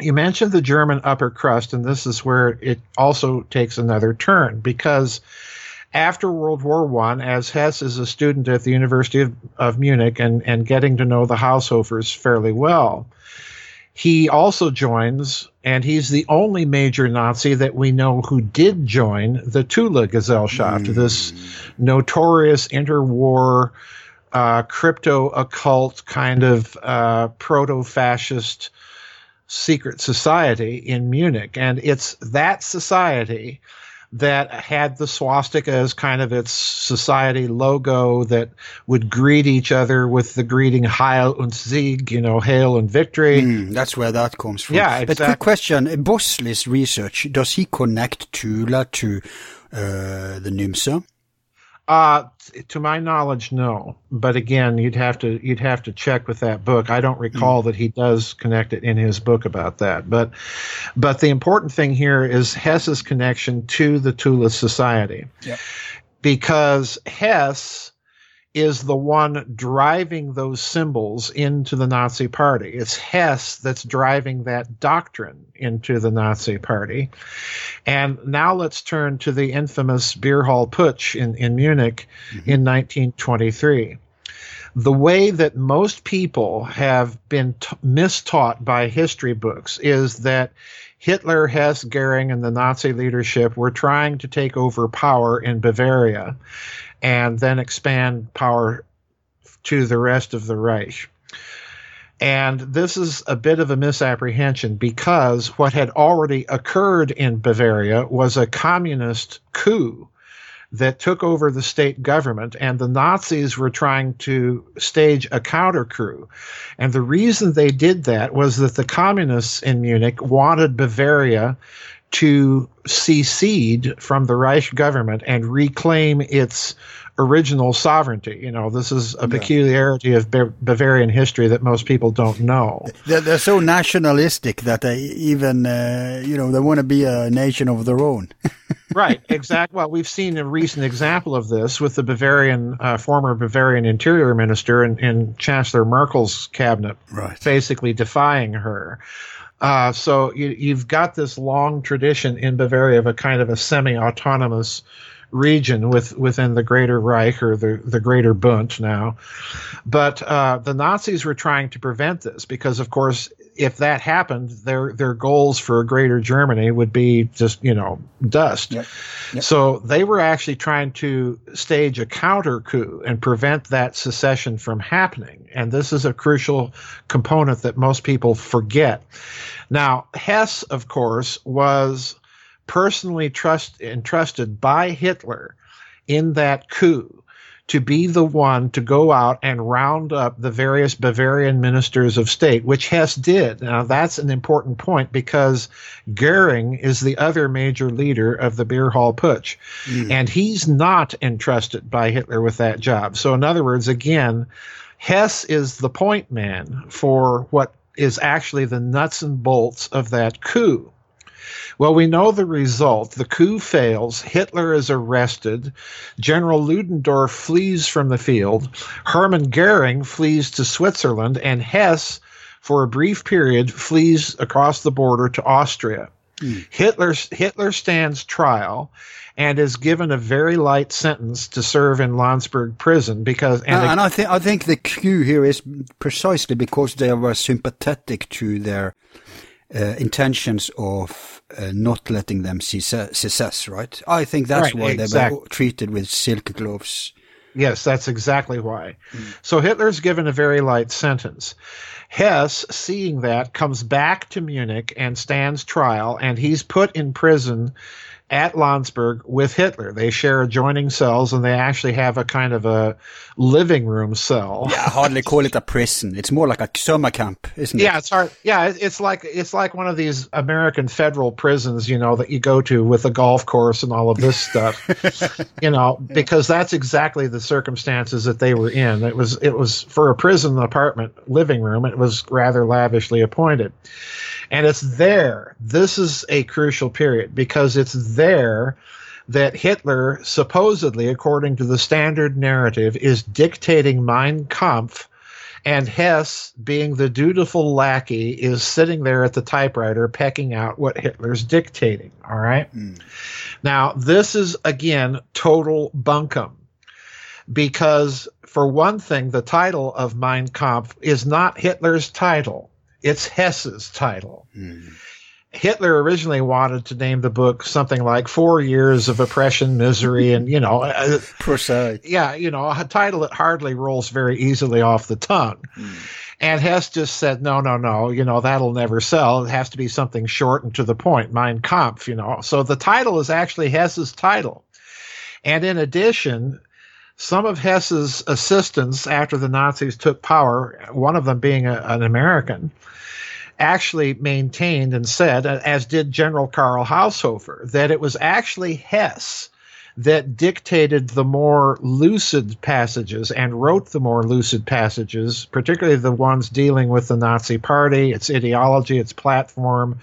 you mentioned the German upper crust, and this is where it also takes another turn because after World War One, as Hess is a student at the University of, of Munich and, and getting to know the Haushofers fairly well, he also joins, and he's the only major Nazi that we know who did join the Thule Gesellschaft, this notorious interwar uh, crypto occult kind of uh, proto fascist secret society in Munich. And it's that society that had the swastika as kind of its society logo that would greet each other with the greeting Heil und Sieg, you know, hail and victory. Mm, that's where that comes from. Yeah, But exactly. quick question: Bosley's research does he connect Thule to uh, the NIMSA? Uh, to my knowledge, no. But again, you'd have to you'd have to check with that book. I don't recall that he does connect it in his book about that. But but the important thing here is Hess's connection to the Thule Society, Yeah. because Hess is the one driving those symbols into the Nazi Party. It's Hess that's driving that doctrine into the Nazi Party. And now let's turn to the infamous beer hall putsch in, in Munich mm-hmm. in 1923. The way that most people have been t- mistaught by history books is that Hitler, Hess, Goering, and the Nazi leadership were trying to take over power in Bavaria and then expand power to the rest of the Reich. And this is a bit of a misapprehension because what had already occurred in Bavaria was a communist coup that took over the state government, and the Nazis were trying to stage a counter coup. And the reason they did that was that the communists in Munich wanted Bavaria to secede from the Reich government and reclaim its original sovereignty. You know, this is a peculiarity of Ba- Bavarian history that most people don't know. They're, they're so nationalistic that they even, uh, you know, they want to be a nation of their own. [laughs] right, exactly. Well, we've seen a recent example of this with the Bavarian, uh, former Bavarian interior minister in, in Chancellor Merkel's cabinet, Right. basically defying her. Uh, so you, you've got this long tradition in Bavaria of a kind of a semi-autonomous region with within the Greater Reich or the the Greater Bund now. But uh, the Nazis were trying to prevent this because, of course, if that happened, their their goals for a Greater Germany would be just you know dust. Yep. Yep. So they were actually trying to stage a counter coup and prevent that secession from happening. And this is a crucial component that most people forget. Now, Hess, of course, was personally trust, entrusted by Hitler in that coup to be the one to go out and round up the various Bavarian ministers of state, which Hess did. Now, that's an important point because Goering is the other major leader of the beer hall putsch, hmm. and he's not entrusted by Hitler with that job. So, in other words, again, Hess is the point man for what is actually the nuts and bolts of that coup. Well, we know the result. The coup fails. Hitler is arrested. General Ludendorff flees from the field. Hermann Goering flees to Switzerland, and Hess for a brief period, flees across the border to Austria. Hitler Hitler stands trial and is given a very light sentence to serve in Landsberg prison because and, and, and I think I think the cue here is precisely because they were sympathetic to their uh, intentions of uh, not letting them see secess, right? I think that's right, why exactly. they were treated with silk gloves. Yes, that's exactly why. Mm. So Hitler's given a very light sentence. Hess, seeing that, comes back to Munich and stands trial, and he's put in prison at Landsberg with Hitler. They share adjoining cells and they actually have a kind of a living room cell. Yeah, I hardly call it a prison. It's more like a summer camp, isn't it? Yeah, it's hard. Yeah, it's like it's like one of these American federal prisons, you know, that you go to with a golf course and all of this stuff. [laughs] you know, because that's exactly the circumstances that they were in. It was it was for a prison apartment living room. It was rather lavishly appointed. And it's there. This is a crucial period because it's there that Hitler, supposedly, according to the standard narrative, is dictating Mein Kampf, and Hess, being the dutiful lackey, is sitting there at the typewriter pecking out what Hitler's dictating. All right. Mm. Now, this is, again, total bunkum. Because, for one thing, the title of Mein Kampf is not Hitler's title. It's Hess's title. Mm. Hitler originally wanted to name the book something like Four Years of Oppression, Misery, and, you know, uh, Precise. Yeah, you know, a title that hardly rolls very easily off the tongue. Mm. And Hess just said, no, no, no, you know, that'll never sell. It has to be something short and to the point, Mein Kampf, you know. So the title is actually Hess's title. And in addition, some of Hess's assistants after the Nazis took power, one of them being a, an American, actually maintained and said, as did General Karl Haushofer, that it was actually Hess that dictated the more lucid passages and wrote the more lucid passages, particularly the ones dealing with the Nazi Party, its ideology, its platform,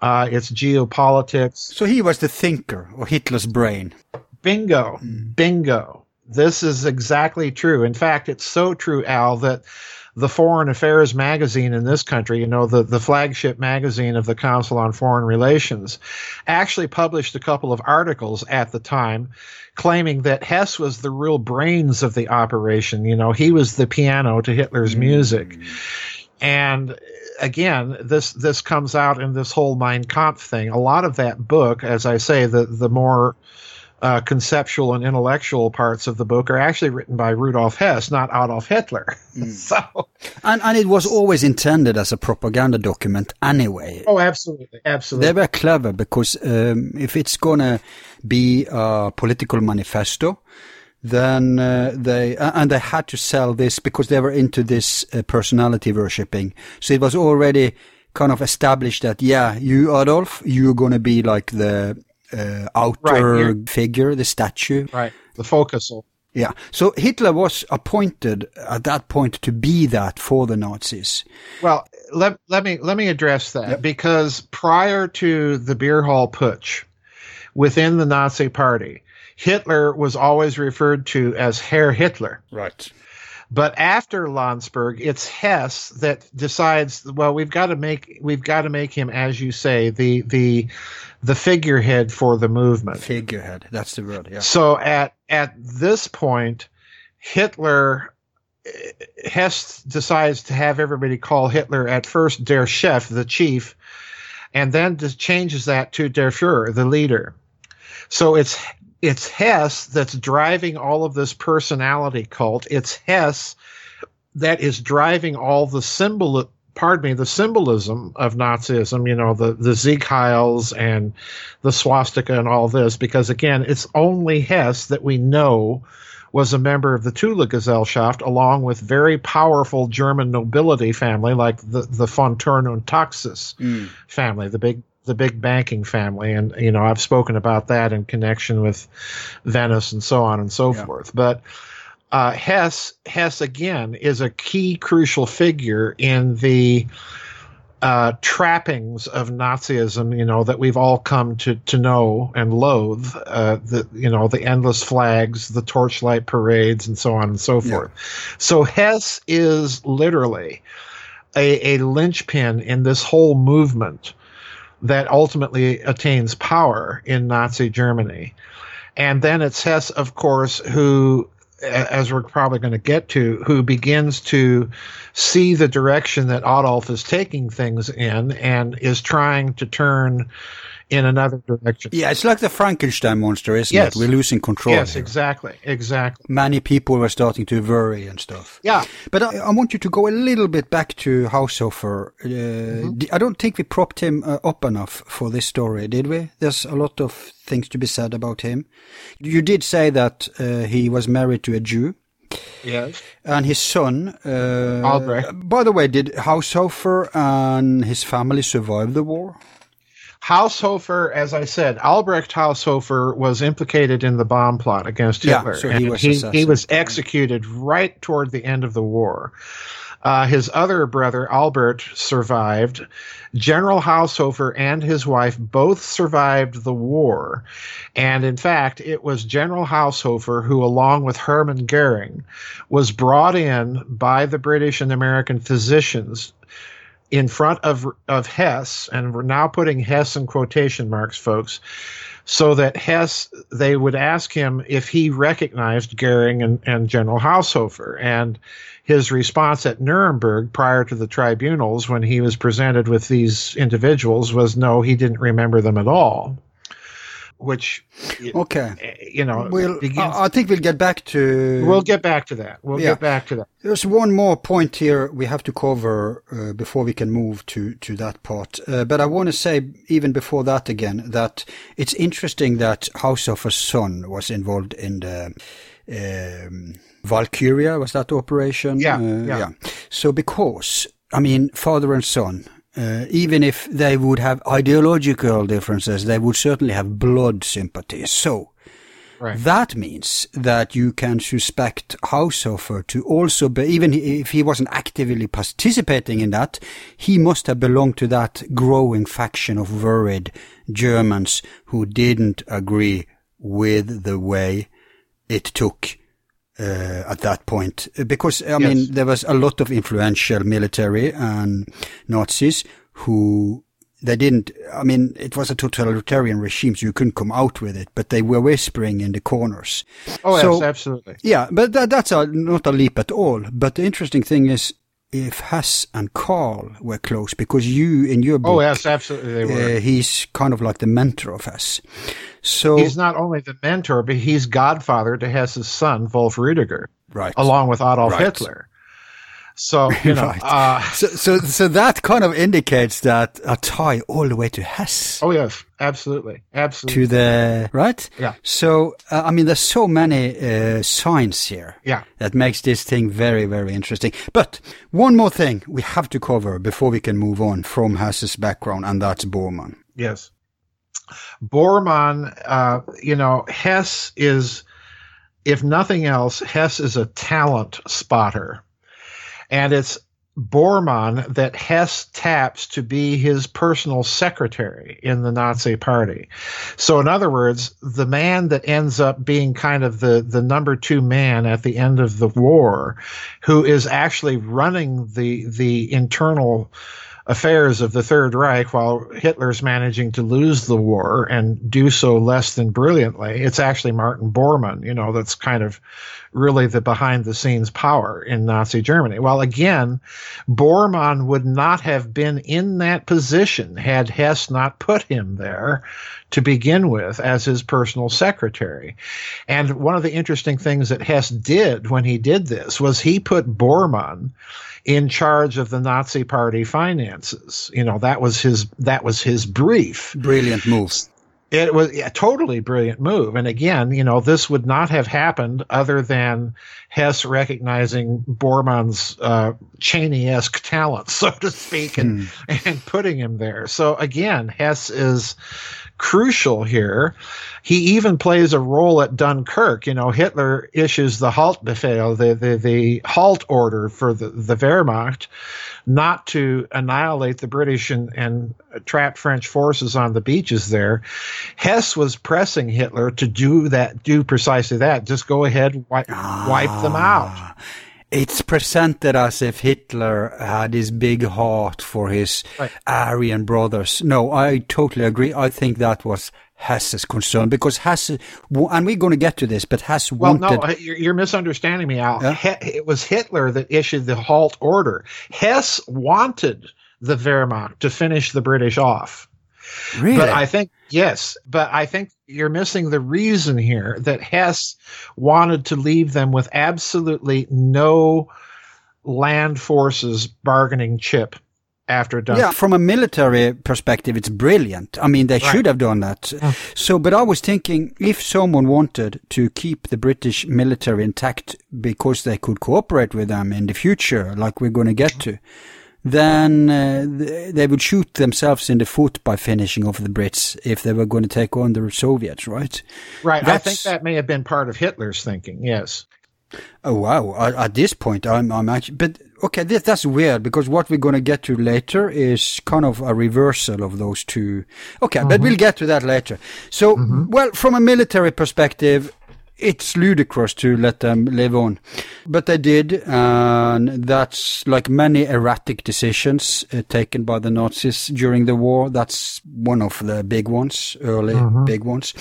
uh, its geopolitics. So he was the thinker, or Hitler's brain. Bingo, mm. bingo. This is exactly true. In fact, it's so true, Al, that the Foreign Affairs magazine in this country, you know, the, the flagship magazine of the Council on Foreign Relations, actually published a couple of articles at the time claiming that Hess was the real brains of the operation. You know, he was the piano to Hitler's mm. music. And again, this this comes out in this whole Mein Kampf thing. A lot of that book, as I say, the the more uh, conceptual and intellectual parts of the book are actually written by Rudolf Hess, not Adolf Hitler. [laughs] Mm. so, and and it was always intended as a propaganda document anyway. Oh, absolutely, absolutely. They were clever because um, if it's gonna be a political manifesto, then uh, they uh, and they had to sell this because they were into this uh, personality worshipping. So it was already kind of established that yeah, you Adolf, you're gonna be like the uh, outer right, figure, the statue. Right, the focus. Yeah. So Hitler was appointed at that point to be that for the Nazis. Well, let, let me let me address that yep. because prior to the beer hall putsch within the Nazi party, Hitler was always referred to as Herr Hitler. Right. But after Landsberg, it's Hess that decides. Well, we've got to make we've got to make him, as you say, the the the figurehead for the movement. Figurehead, that's the word. Yeah. So at at this point, Hitler eh, Hess decides to have everybody call Hitler at first der Chef, the chief, and then just changes that to der Führer, the leader. So it's it's Hess that's driving all of this personality cult. It's Hess that is driving all the symbol pardon me, the symbolism of Nazism, you know, the, the Sieg Heils and the swastika and all this, because again, it's only Hess that we know was a member of the Thule Gesellschaft, along with very powerful German nobility family like the, the von Thurn und Taxis mm. family, the big the big banking family, and you know I've spoken about that in connection with Venice and so on and so yeah. forth. But uh, Hess Hess again is a key crucial figure in the uh, trappings of Nazism, you know, that we've all come to, to know and loathe, uh, the, you know, the endless flags, the torchlight parades, and so on and so forth. Yeah. So Hess is literally a, a linchpin in this whole movement that ultimately attains power in Nazi Germany. And then it's Hess, of course, who, as we're probably going to get to, who begins to see the direction that Adolf is taking things in and is trying to turn in another direction. Yeah, it's like the Frankenstein monster, isn't Yes. it? We're losing control. Yes, here. exactly, exactly. Many people were starting to worry and stuff. Yeah. But I, I want you to go a little bit back to Haushofer. Uh, Mm-hmm. I don't think we propped him uh, up enough for this story, did we? There's a lot of things to be said about him. You did say that uh, he was married to a Jew. Yes. And his son, uh, Albrecht. By the way, did Haushofer and his family survive the war? Haushofer, as I said, Albrecht Haushofer was implicated in the bomb plot against Yeah, Hitler. so he was he, he was executed right toward the end of the war. Uh, his other brother, Albert, survived. General Haushofer and his wife both survived the war. And in fact, it was General Haushofer who, along with Hermann Goering, was brought in by the British and American physicians in front of of Hess, and we're now putting Hess in quotation marks, folks, so that Hess they would ask him if he recognized Goering and, and General Haushofer, and his response at Nuremberg prior to the tribunals when he was presented with these individuals was no, he didn't remember them at all, which Okay. you know We'll, begins. I think we'll get back to. we'll get back to that. We'll Yeah. get back to that. There's one more point here we have to cover uh, before we can move to, to that part. Uh, but I want to say, even before that again, that it's interesting that Haushofer son was involved in the um, Valkyria, was that operation? Yeah, Uh, yeah. So because, I mean, father and son, uh, even if they would have ideological differences, they would certainly have blood sympathy. So, Right. that means that you can suspect Haushofer to also be, even if he wasn't actively participating in that, he must have belonged to that growing faction of worried Germans who didn't agree with the way it took uh, at that point. Uh, Because, I mean, there was a lot of influential military and Nazis who they didn't, I mean, it was a totalitarian regime, so you couldn't come out with it, but they were whispering in the corners. Oh, So- yes, absolutely. Yeah, but that, that's a, not a leap at all. But the interesting thing is, if Hess and Karl were close, because you, in your book, Oh, yes, absolutely. They were. uh, he's kind of like the mentor of Hess. So, he's not only the mentor, but he's godfather to Hess's son, Wolf Rudiger, right. along with Adolf Right. Hitler. So, [laughs] you know, Right. uh, So, so, so that kind of indicates that a tie all the way to Hess. oh, yes, absolutely. Absolutely. To the right, Yeah. So uh, I mean, there's so many uh, signs here Yeah. that makes this thing very, very interesting. But one more thing we have to cover before we can move on from Hess's background, and that's Bormann. Yes. Bormann, uh, you know, Hess is, if nothing else, Hess is a talent spotter. And it's Bormann that Hess taps to be his personal secretary in the Nazi party. So, in other words, the man that ends up being kind of the, the number two man at the end of the war, who is actually running the the internal affairs of the Third Reich while Hitler's managing to lose the war and do so less than brilliantly. It's actually Martin Bormann, you know, that's kind of really the behind the scenes power in Nazi Germany. Well, again, Bormann would not have been in that position had Hess not put him there to begin with as his personal secretary. And one of the interesting things that Hess did when he did this was he put Bormann in charge of the Nazi party finances. You know, that was his that was his brief. Brilliant move. It was a totally brilliant move. And again, you know, this would not have happened other than Hess recognizing Bormann's uh, Cheney-esque talent, [laughs] so to speak, and, and putting him there. So again, Hess is crucial here. He even plays a role at Dunkirk. You know, Hitler issues the Haltbefehl, the, the, the halt order for the, the Wehrmacht, not to annihilate the British and, and trapped French forces on the beaches there. Hess was pressing Hitler to do that, do precisely that. Just go ahead, wipe, wipe them out. Ah. It's presented as if Hitler had his big heart for his Right. Aryan brothers. No, I totally agree. I think that was Hesse's concern because Hesse, and we're going to get to this, but Well, wanted. no, you're, you're misunderstanding me, Al. Yeah? He- it was Hitler that issued the halt order. Hess wanted the Wehrmacht to finish the British off. Really? But I think, yes, but I think you're missing the reason here that Hess wanted to leave them with absolutely no land forces bargaining chip after done. Yeah, from a military perspective, it's brilliant. I mean, they Right. should have done that. So, but I was thinking if someone wanted to keep the British military intact because they could cooperate with them in the future, like we're going to get to, then uh, they would shoot themselves in the foot by finishing off the Brits if they were going to take on the Soviets, right? Right. I think that may have been part of Hitler's thinking. Yes. Oh wow! At, at this point, I'm, I'm actually, but okay, that, that's weird because what we're going to get to later is kind of a reversal of those two. Okay, but we'll get to that later. So, well, from a military perspective, it's ludicrous to let them live on, but they did, and that's like many erratic decisions uh, taken by the Nazis during the war. That's one of the big ones, early big ones.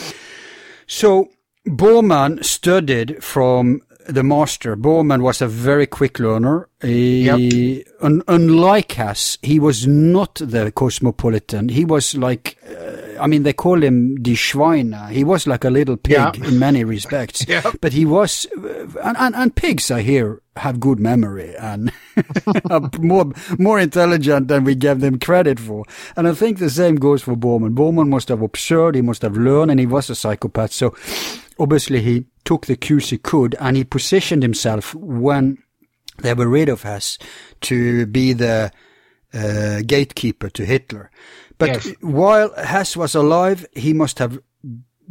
So Bormann studied from the master. Bormann was a very quick learner. He, un, unlike us, he was not the cosmopolitan. He was like, uh, I mean, they call him die Schweine. He was like a little pig Yeah. in many respects. [laughs] Yeah. But he was, uh, and, and, and pigs, I hear, have good memory and [laughs] are more more intelligent than we give them credit for. And I think the same goes for Bormann. Bormann must have observed, he must have learned, and he was a psychopath. So obviously he took the cues he could, and he positioned himself when they were rid of Hess to be the uh, gatekeeper to Hitler. But Yes. while Hess was alive, he must have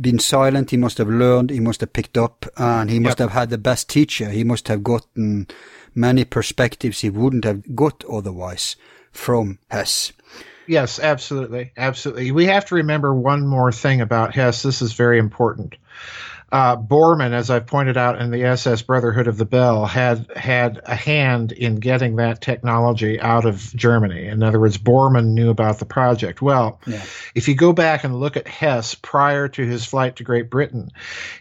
been silent, he must have learned, he must have picked up, and he must Yep. have had the best teacher. He must have gotten many perspectives he wouldn't have got otherwise from Hess. Yes, absolutely. Absolutely. We have to remember one more thing about Hess. This is very important. Uh, Bormann, as I've pointed out in the SS Brotherhood of the Bell, had had a hand in getting that technology out of Germany. In other words, Bormann knew about the project. Well, Yeah. if you go back and look at Hess prior to his flight to Great Britain,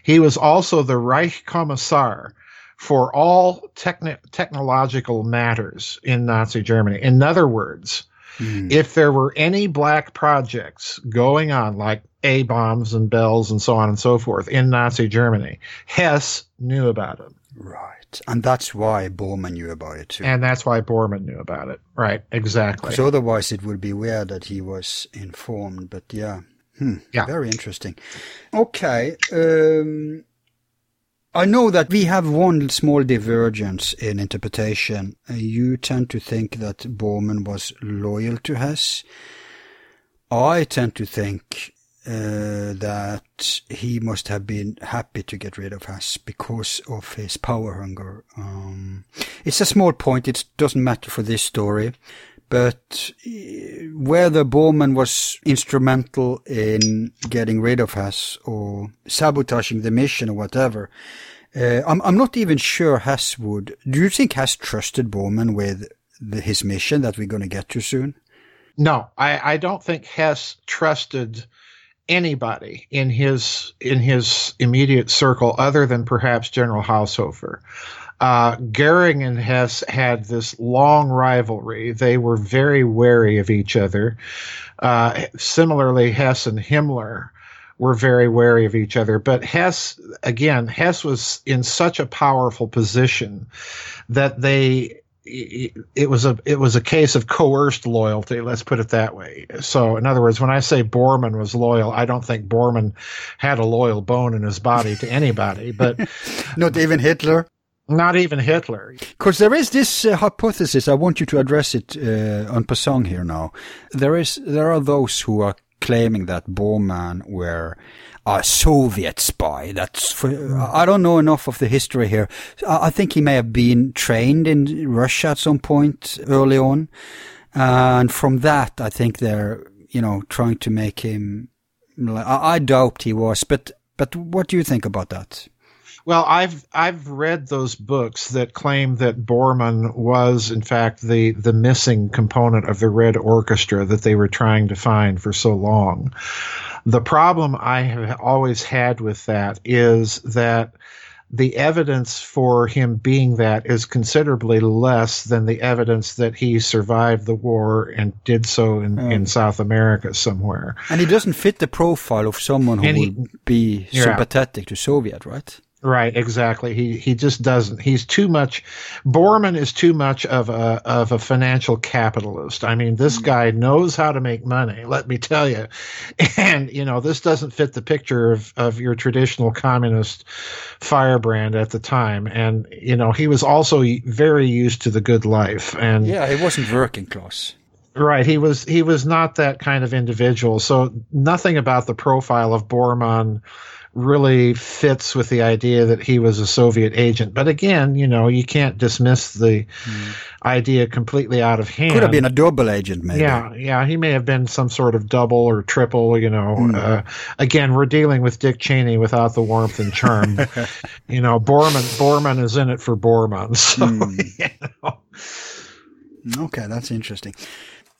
he was also the Reich Kommissar for all techni- technological matters in Nazi Germany. In other words, if there were any black projects going on, like A bombs and bells and so on and so forth in Nazi Germany, Hess knew about it. Right. And that's why Bormann knew about it too. And that's why Bormann knew about it. Right, exactly. Because otherwise it would be weird that he was informed. But yeah, hmm, Yeah. very interesting. Okay, um, I know that we have one small divergence in interpretation. Uh, you tend to think that Bormann was loyal to Hess. I tend to think uh, that he must have been happy to get rid of Hess because of his power hunger. Um, it's a small point. It doesn't matter for this story. But uh, whether Bormann was instrumental in getting rid of Hess or sabotaging the mission or whatever, uh, I'm, I'm not even sure Hess would. Do you think Hess trusted Bormann with the, his mission that we're going to get to soon? No, I, I don't think Hess trusted anybody in his in his immediate circle other than perhaps General Haushofer. Uh, Goering and Hess had this long rivalry. They were very wary of each other. Uh, similarly, Hess and Himmler were very wary of each other. But Hess, again, Hess was in such a powerful position that they it was a it was a case of coerced loyalty. Let's put it that way. So, in other words, when I say Bormann was loyal, I don't think Bormann had a loyal bone in his body to anybody, but [laughs] Not even Hitler? not even Hitler. Because there is this uh, hypothesis, I want you to address it uh, on passant here now. There is, there are those who are claiming that Bormann were a Soviet spy. That's for, I don't know enough of the history here. I, think he may have been trained in Russia at some point early on. And from that, I think they're, you know, trying to make him, I, I doubt he was, but, but what do you think about that? Well, I've I've read those books that claim that Bormann was in fact the the missing component of the Red Orchestra that they were trying to find for so long. The problem I have always had with that is that the evidence for him being that is considerably less than the evidence that he survived the war and did so in, Mm. in South America somewhere. And he doesn't fit the profile of someone who he- would be Yeah. sympathetic to Soviet, right? Right, exactly. He he just doesn't. He's too much. Bormann is too much of a of a financial capitalist. I mean, this mm. guy knows how to make money. Let me tell you, and you know this doesn't fit the picture of of your traditional communist firebrand at the time. And you know he was also very used to the good life. And Yeah, he wasn't working class. Right. He was he was not that kind of individual. So nothing about the profile of Bormann really fits with the idea that he was a Soviet agent. But again, you know, you can't dismiss the hmm. idea completely out of hand. Could have been a double agent, maybe. Yeah, yeah, he may have been some sort of double or triple. You know, hmm. uh, again, we're dealing with Dick Cheney without the warmth and charm. [laughs] you know, Bormann Bormann is in it for Bormann. [laughs] So, hmm. you know. Okay, that's interesting.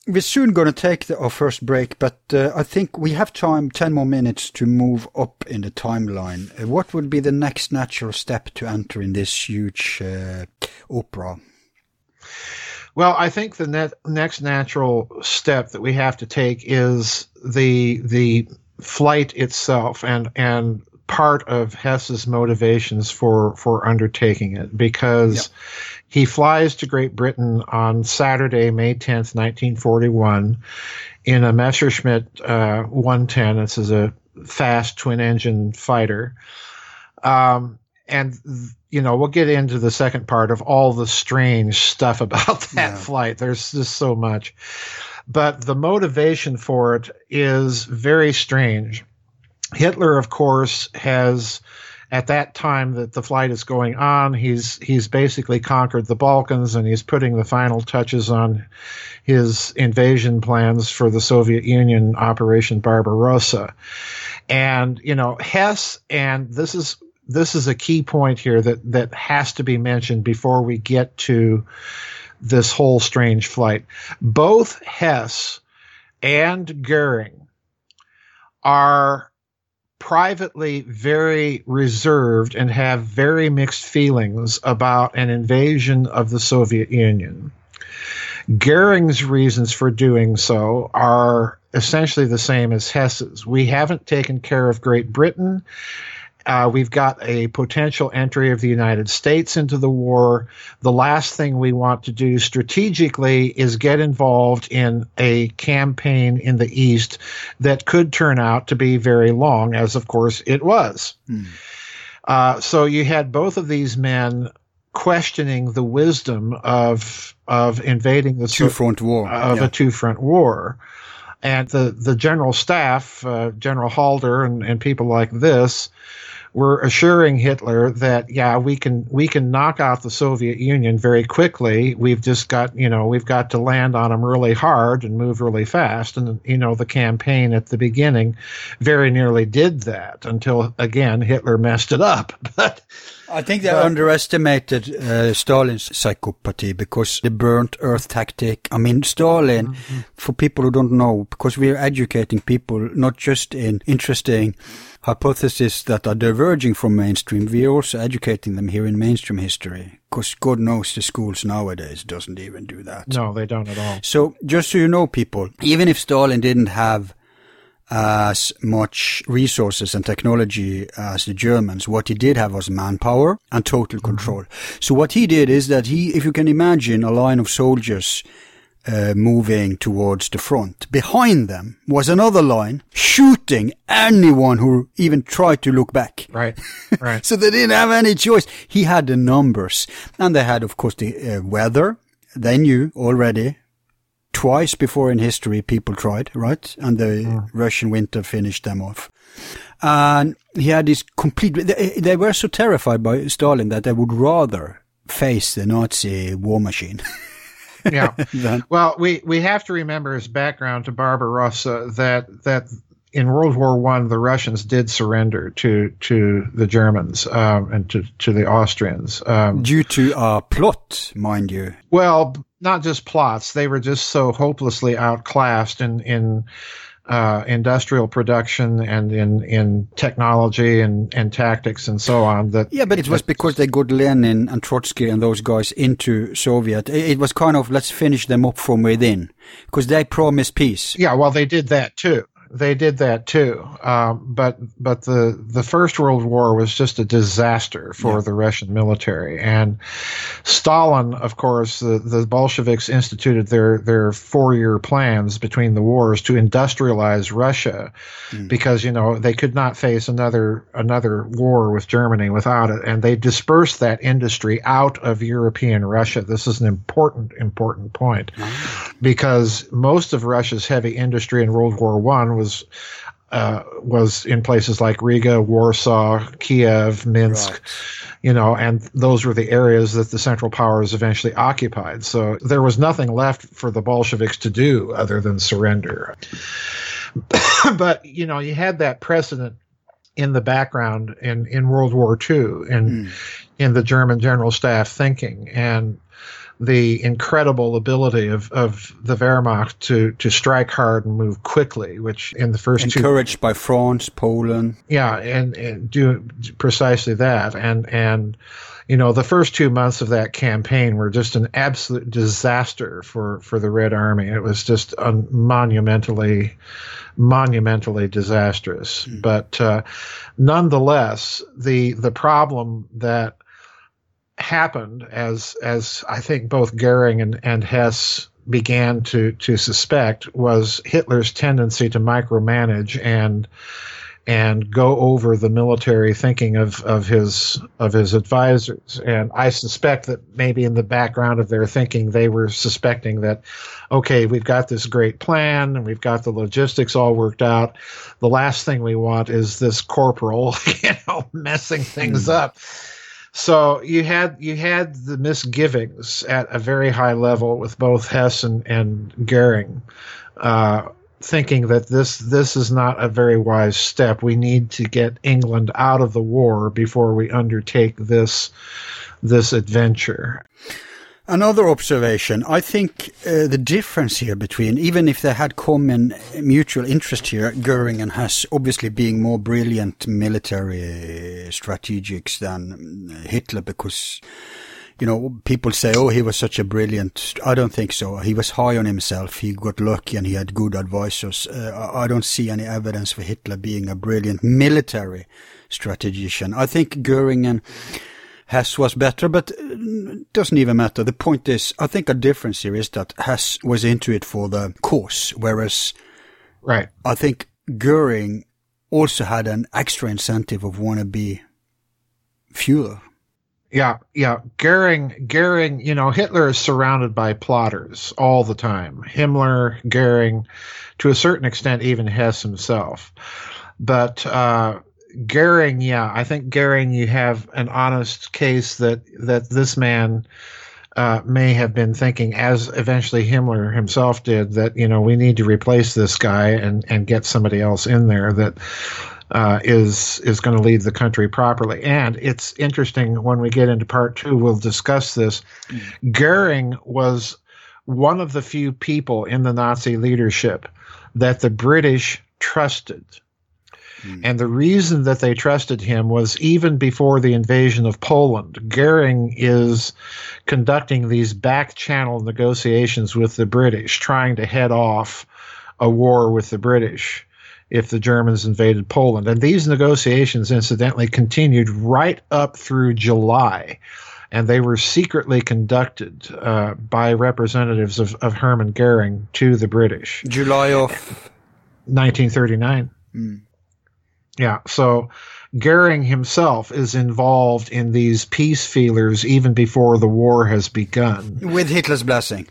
We're soon going to take the, our first break, but uh, I think we have time, 10 more minutes to move up in the timeline. Uh, what would be the next natural step to enter in this huge uh, opera? Well, I think the net, next natural step that we have to take is the the flight itself and and part of Hess's motivations for for undertaking it because he flies to Great Britain on Saturday, May 10th, 1941 in a Messerschmitt uh, 110. This is a fast twin engine fighter. Um, and you know we'll get into the second part of all the strange stuff about [laughs] that Yeah. flight there's just so much but the motivation for it is very strange hitler of course has at that time that the flight is going on he's he's basically conquered the balkans and he's putting the final touches on his invasion plans for the soviet union operation barbarossa and you know hess and this is this is a key point here that that has to be mentioned before we get to this whole strange flight. Both Hess and Goering are privately very reserved and have very mixed feelings about an invasion of the Soviet Union. Goering's reasons for doing so are essentially the same as Hess's. We haven't taken care of Great Britain. Uh, we've got a potential entry of the United States into the war. The last thing we want to do strategically is get involved in a campaign in the East that could turn out to be very long, as of course it was. Uh, so you had both of these men questioning the wisdom of of invading the Two front war. of yeah. a two front war. And the, the general staff, uh, General Halder and, and people like this, were assuring Hitler that yeah we can we can knock out the Soviet Union very quickly. We've just got you know we've got to land on them really hard and move really fast. And you know the campaign at the beginning very nearly did that until again Hitler messed it up. [laughs] But I think they But- underestimated uh, Stalin's psychopathy because the burnt earth tactic. I mean, Stalin, Mm-hmm. for people who don't know, because we are educating people not just in interesting hypotheses that are diverging from mainstream, we are also educating them here in mainstream history. Because God knows the schools nowadays doesn't even do that. no, they don't at all. So just so you know, people, even if Stalin didn't have as much resources and technology as the Germans, what he did have was manpower and total mm-hmm. control. So what he did is that he, if you can imagine a line of soldiers uh, moving towards the front, behind them was another line shooting anyone who even tried to look back. Right, [laughs] right. So they didn't have any choice. He had the numbers. And they had, of course, the uh, weather. They knew already. Twice before in history, people tried, right? And the Russian winter finished them off. And he had this complete, they, they were so terrified by Stalin that they would rather face the Nazi war machine. [laughs] yeah. [laughs] Well, we, we have to remember his background to Barbarossa that that in World War One, the Russians did surrender to to the Germans um, and to to the Austrians um, due to a plot, mind you. Well, not just plots; they were just so hopelessly outclassed in in uh, industrial production and in, in technology and, and tactics and so on. That yeah, but it was because they got Lenin and Trotsky and those guys into Soviet. It was kind of let's finish them up from within because they promised peace. Yeah, well, they did that too they did that too. Um, but but the the First World War was just a disaster for yeah. the Russian military. And Stalin, of course, the, the Bolsheviks instituted their their four year plans between the wars to industrialize Russia, mm. because you know they could not face another another war with Germany without it, and they dispersed that industry out of European Russia. This is an important important point, mm. because most of Russia's heavy industry in World War One was was uh, was in places like Riga, Warsaw, Kiev, Minsk, right. you know, and those were the areas that the Central Powers eventually occupied. So there was nothing left for the Bolsheviks to do other than surrender. [coughs] but you know, you had that precedent in the background in in World War II and mm. in the German general staff thinking and the incredible ability of, of the Wehrmacht to, to strike hard and move quickly, which in the first encouraged two, by France, Poland. Yeah, and, and do precisely that. And and you know the first two months of that campaign were just an absolute disaster for for the Red Army. It was just un- monumentally monumentally disastrous. Mm. But uh, nonetheless, the the problem that happened as as I think both Goering and, and Hess began to to suspect was Hitler's tendency to micromanage and and go over the military thinking of, of his of his advisors. And I suspect that maybe in the background of their thinking they were suspecting that, okay, we've got this great plan and we've got the logistics all worked out. The last thing we want is this corporal, [laughs] you know, messing things hmm. up. So you had you had the misgivings at a very high level with both Hess and, and Goering, uh, thinking that this this is not a very wise step. We need to get England out of the war before we undertake this this adventure. Another observation, I think uh, the difference here between, even if they had common mutual interest here, Goering and Hess obviously being more brilliant military strategics than Hitler because, you know, people say, oh, he was such a brilliant, I don't think so. He was high on himself. He got lucky and he had good advisors. Uh, I don't see any evidence for Hitler being a brilliant military strategician. I think Goering and Hess was better, but it uh, doesn't even matter. The point is, I think a difference here is that Hess was into it for the cause, whereas right. I think Goering also had an extra incentive of want to be Fuhrer. Yeah, yeah. Goering, Goering, you know, Hitler is surrounded by plotters all the time. Himmler, Goering, to a certain extent, even Hess himself. But uh, Goering, yeah, I think Goering, you have an honest case that that this man uh, may have been thinking, as eventually Himmler himself did, that you know we need to replace this guy and and get somebody else in there that uh, is is going to lead the country properly. And it's interesting when we get into part two, we'll discuss this. Goering was one of the few people in the Nazi leadership that the British trusted Mm. And the reason that they trusted him was even before the invasion of Poland. Goering is conducting these back channel negotiations with the British, trying to head off a war with the British if the Germans invaded Poland. And these negotiations, incidentally, continued right up through July. And they were secretly conducted uh, by representatives of, of Hermann Goering to the British. July of 1939. Mm. Yeah. So Goering himself is involved in these peace feelers even before the war has begun. With Hitler's blessing.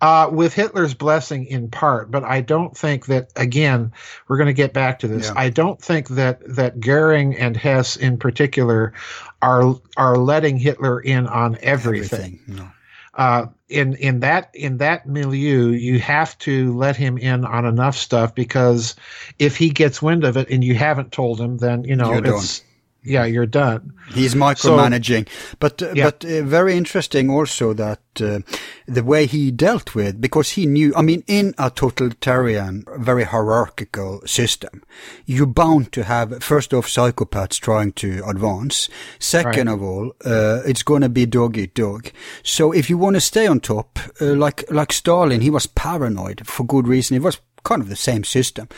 Uh, with Hitler's blessing in part, but I don't think that again we're going to get back to this. Yeah. I don't think that that Goering and Hess in particular are are letting Hitler in on everything. everything. No. Uh, in in that in that milieu, you have to let him in on enough stuff because if he gets wind of it and you haven't told him, then you know You're it's done. Yeah, you're done. He's micromanaging, but uh, Yeah. but uh, very interesting also that uh, the way he dealt with because he knew. I mean, in a totalitarian, very hierarchical system, you're bound to have first off psychopaths trying to advance. Second Right. of all, uh, it's going to be dog eat dog. So if you want to stay on top, uh, like like Stalin, he was paranoid for good reason. He was kind of the same system.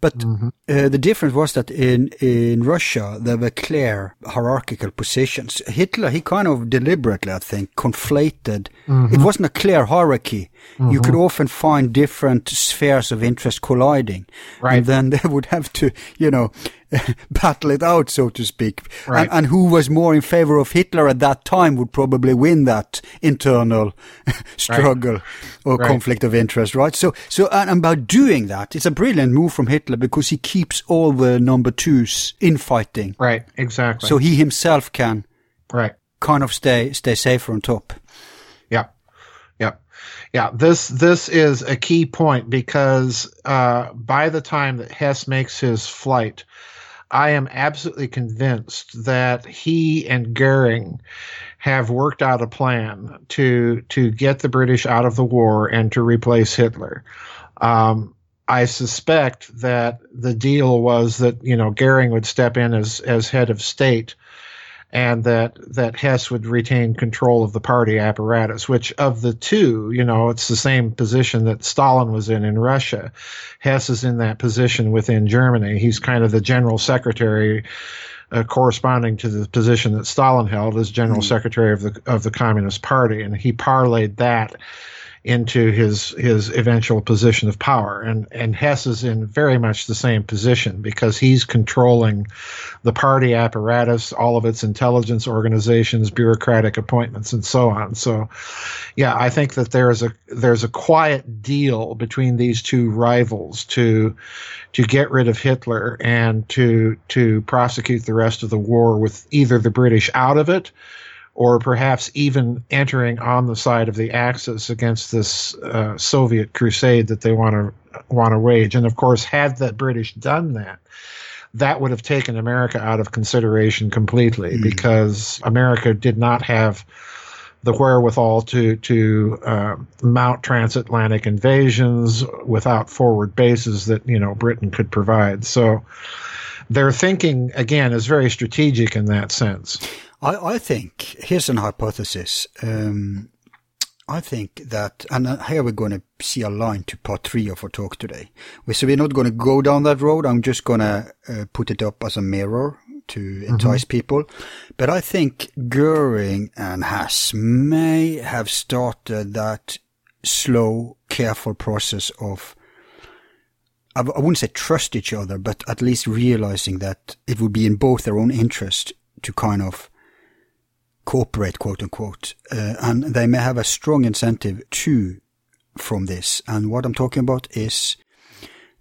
But mm-hmm. uh, the difference was that in, in Russia, there were clear hierarchical positions. Hitler, he kind of deliberately, I think, conflated. It mm-hmm. wasn't a clear hierarchy. You could mm-hmm. often find different spheres of interest colliding. Right. And then [laughs] they would have to, you know, [laughs] battle it out, so to speak. Right. And, and who was more in favor of Hitler at that time would probably win that internal [laughs] struggle or Right. conflict of interest, right? So, so, and, and by doing that, it's a brilliant move from Hitler because he keeps all the number twos infighting. Right, exactly. So he himself can right. kind of stay, stay safer on top. Yeah. Yeah. Yeah. This this is a key point because uh, by the time that Hess makes his flight, I am absolutely convinced that he and Goering have worked out a plan to to get the British out of the war and to replace Hitler. Um, I suspect that the deal was that you know Goering would step in as as head of state, and that that Hess would retain control of the party apparatus. Which of the two, you know, it's the same position that Stalin was in in Russia. Hess is in that position within Germany. He's kind of the general secretary. Uh, corresponding to the position that Stalin held as general secretary of the of the Communist Party, and he parlayed that into his his eventual position of power. And and Hess is in very much the same position because he's controlling the party apparatus, all of its intelligence organizations, bureaucratic appointments, and so on. So, yeah, I think that there's a there's a quiet deal between these two rivals to to get rid of Hitler and to to prosecute the rest of the war with either the British out of it or perhaps even entering on the side of the Axis against this uh, Soviet crusade that they want to want to wage. And of course, had the British done that, that would have taken America out of consideration completely because America did not have the wherewithal to to uh, mount transatlantic invasions without forward bases that you know Britain could provide. So their thinking again is very strategic in that sense. I, I think here's an hypothesis. Um, I think that, and uh, here we're going to see a line to part three of our talk today. We- So we're not going to go down that road. I'm just going to uh, put it up as a mirror to entice people. But I think Goering and Hess may have started that slow, careful process of I wouldn't say trust each other, but at least realizing that it would be in both their own interest to kind of cooperate, quote unquote, uh, and they may have a strong incentive to from this. And what I'm talking about is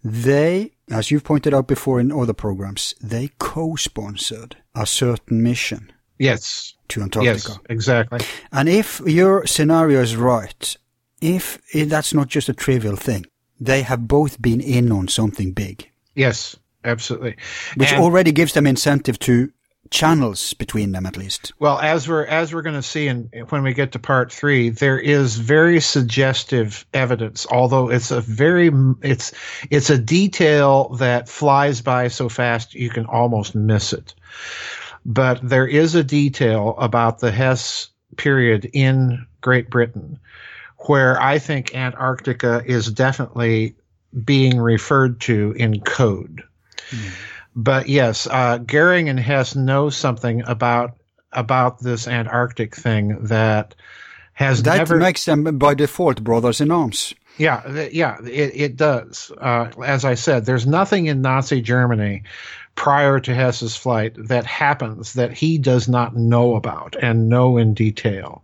they, as you've pointed out before in other programs, they co-sponsored a certain mission Yes. to Antarctica. Yes, exactly. And if your scenario is right, if, if that's not just a trivial thing, they have both been in on something big, Yes, absolutely. which And- already gives them incentive to channels between them at least. Well, as we're as we're going to see in when we get to part three, there is very suggestive evidence. Although it's a very it's it's a detail that flies by so fast you can almost miss it. But there is a detail about the Hess period in Great Britain where I think Antarctica is definitely being referred to in code. Hmm. But yes, uh, Goering and Hess know something about about this Antarctic thing that has That never. makes them by default brothers in arms. Yeah, yeah, it, it does. Uh, as I said, there's nothing in Nazi Germany prior to Hess's flight that happens that he does not know about and know in detail.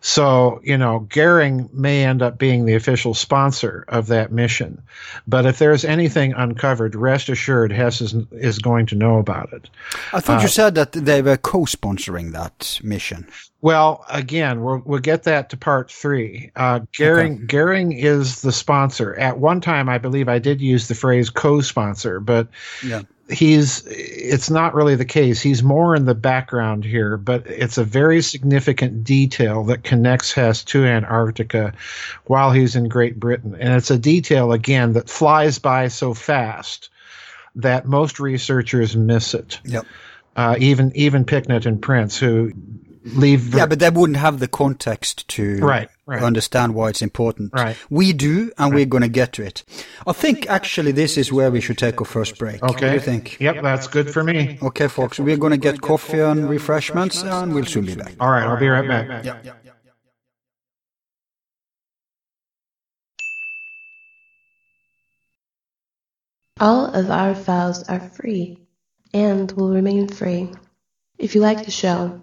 So, you know, Goering may end up being the official sponsor of that mission. But if there's anything uncovered, rest assured Hess is, is going to know about it. I thought you said that they were co-sponsoring that mission. Well, again, we'll, we'll get that to part three. Uh, Goering, Goering is the sponsor. At one time, I believe I did use the phrase co-sponsor, but Yeah. he's it's not really the case he's more in the background here but it's a very significant detail that connects hess to antarctica while he's in great britain. And it's a detail again that flies by so fast that most researchers miss it. Yep. uh, even even picknett and prince who leave Yeah, but they wouldn't have the context to Right, right. understand why it's important. Right. We do, and we're going to get to it. I think actually this is where we should take our first break. What do okay you think? yep that's good for me Okay, folks, we're going to get coffee and refreshments, and we'll soon be back. all right i'll be right back All of our files are free and will remain free. If you like the show,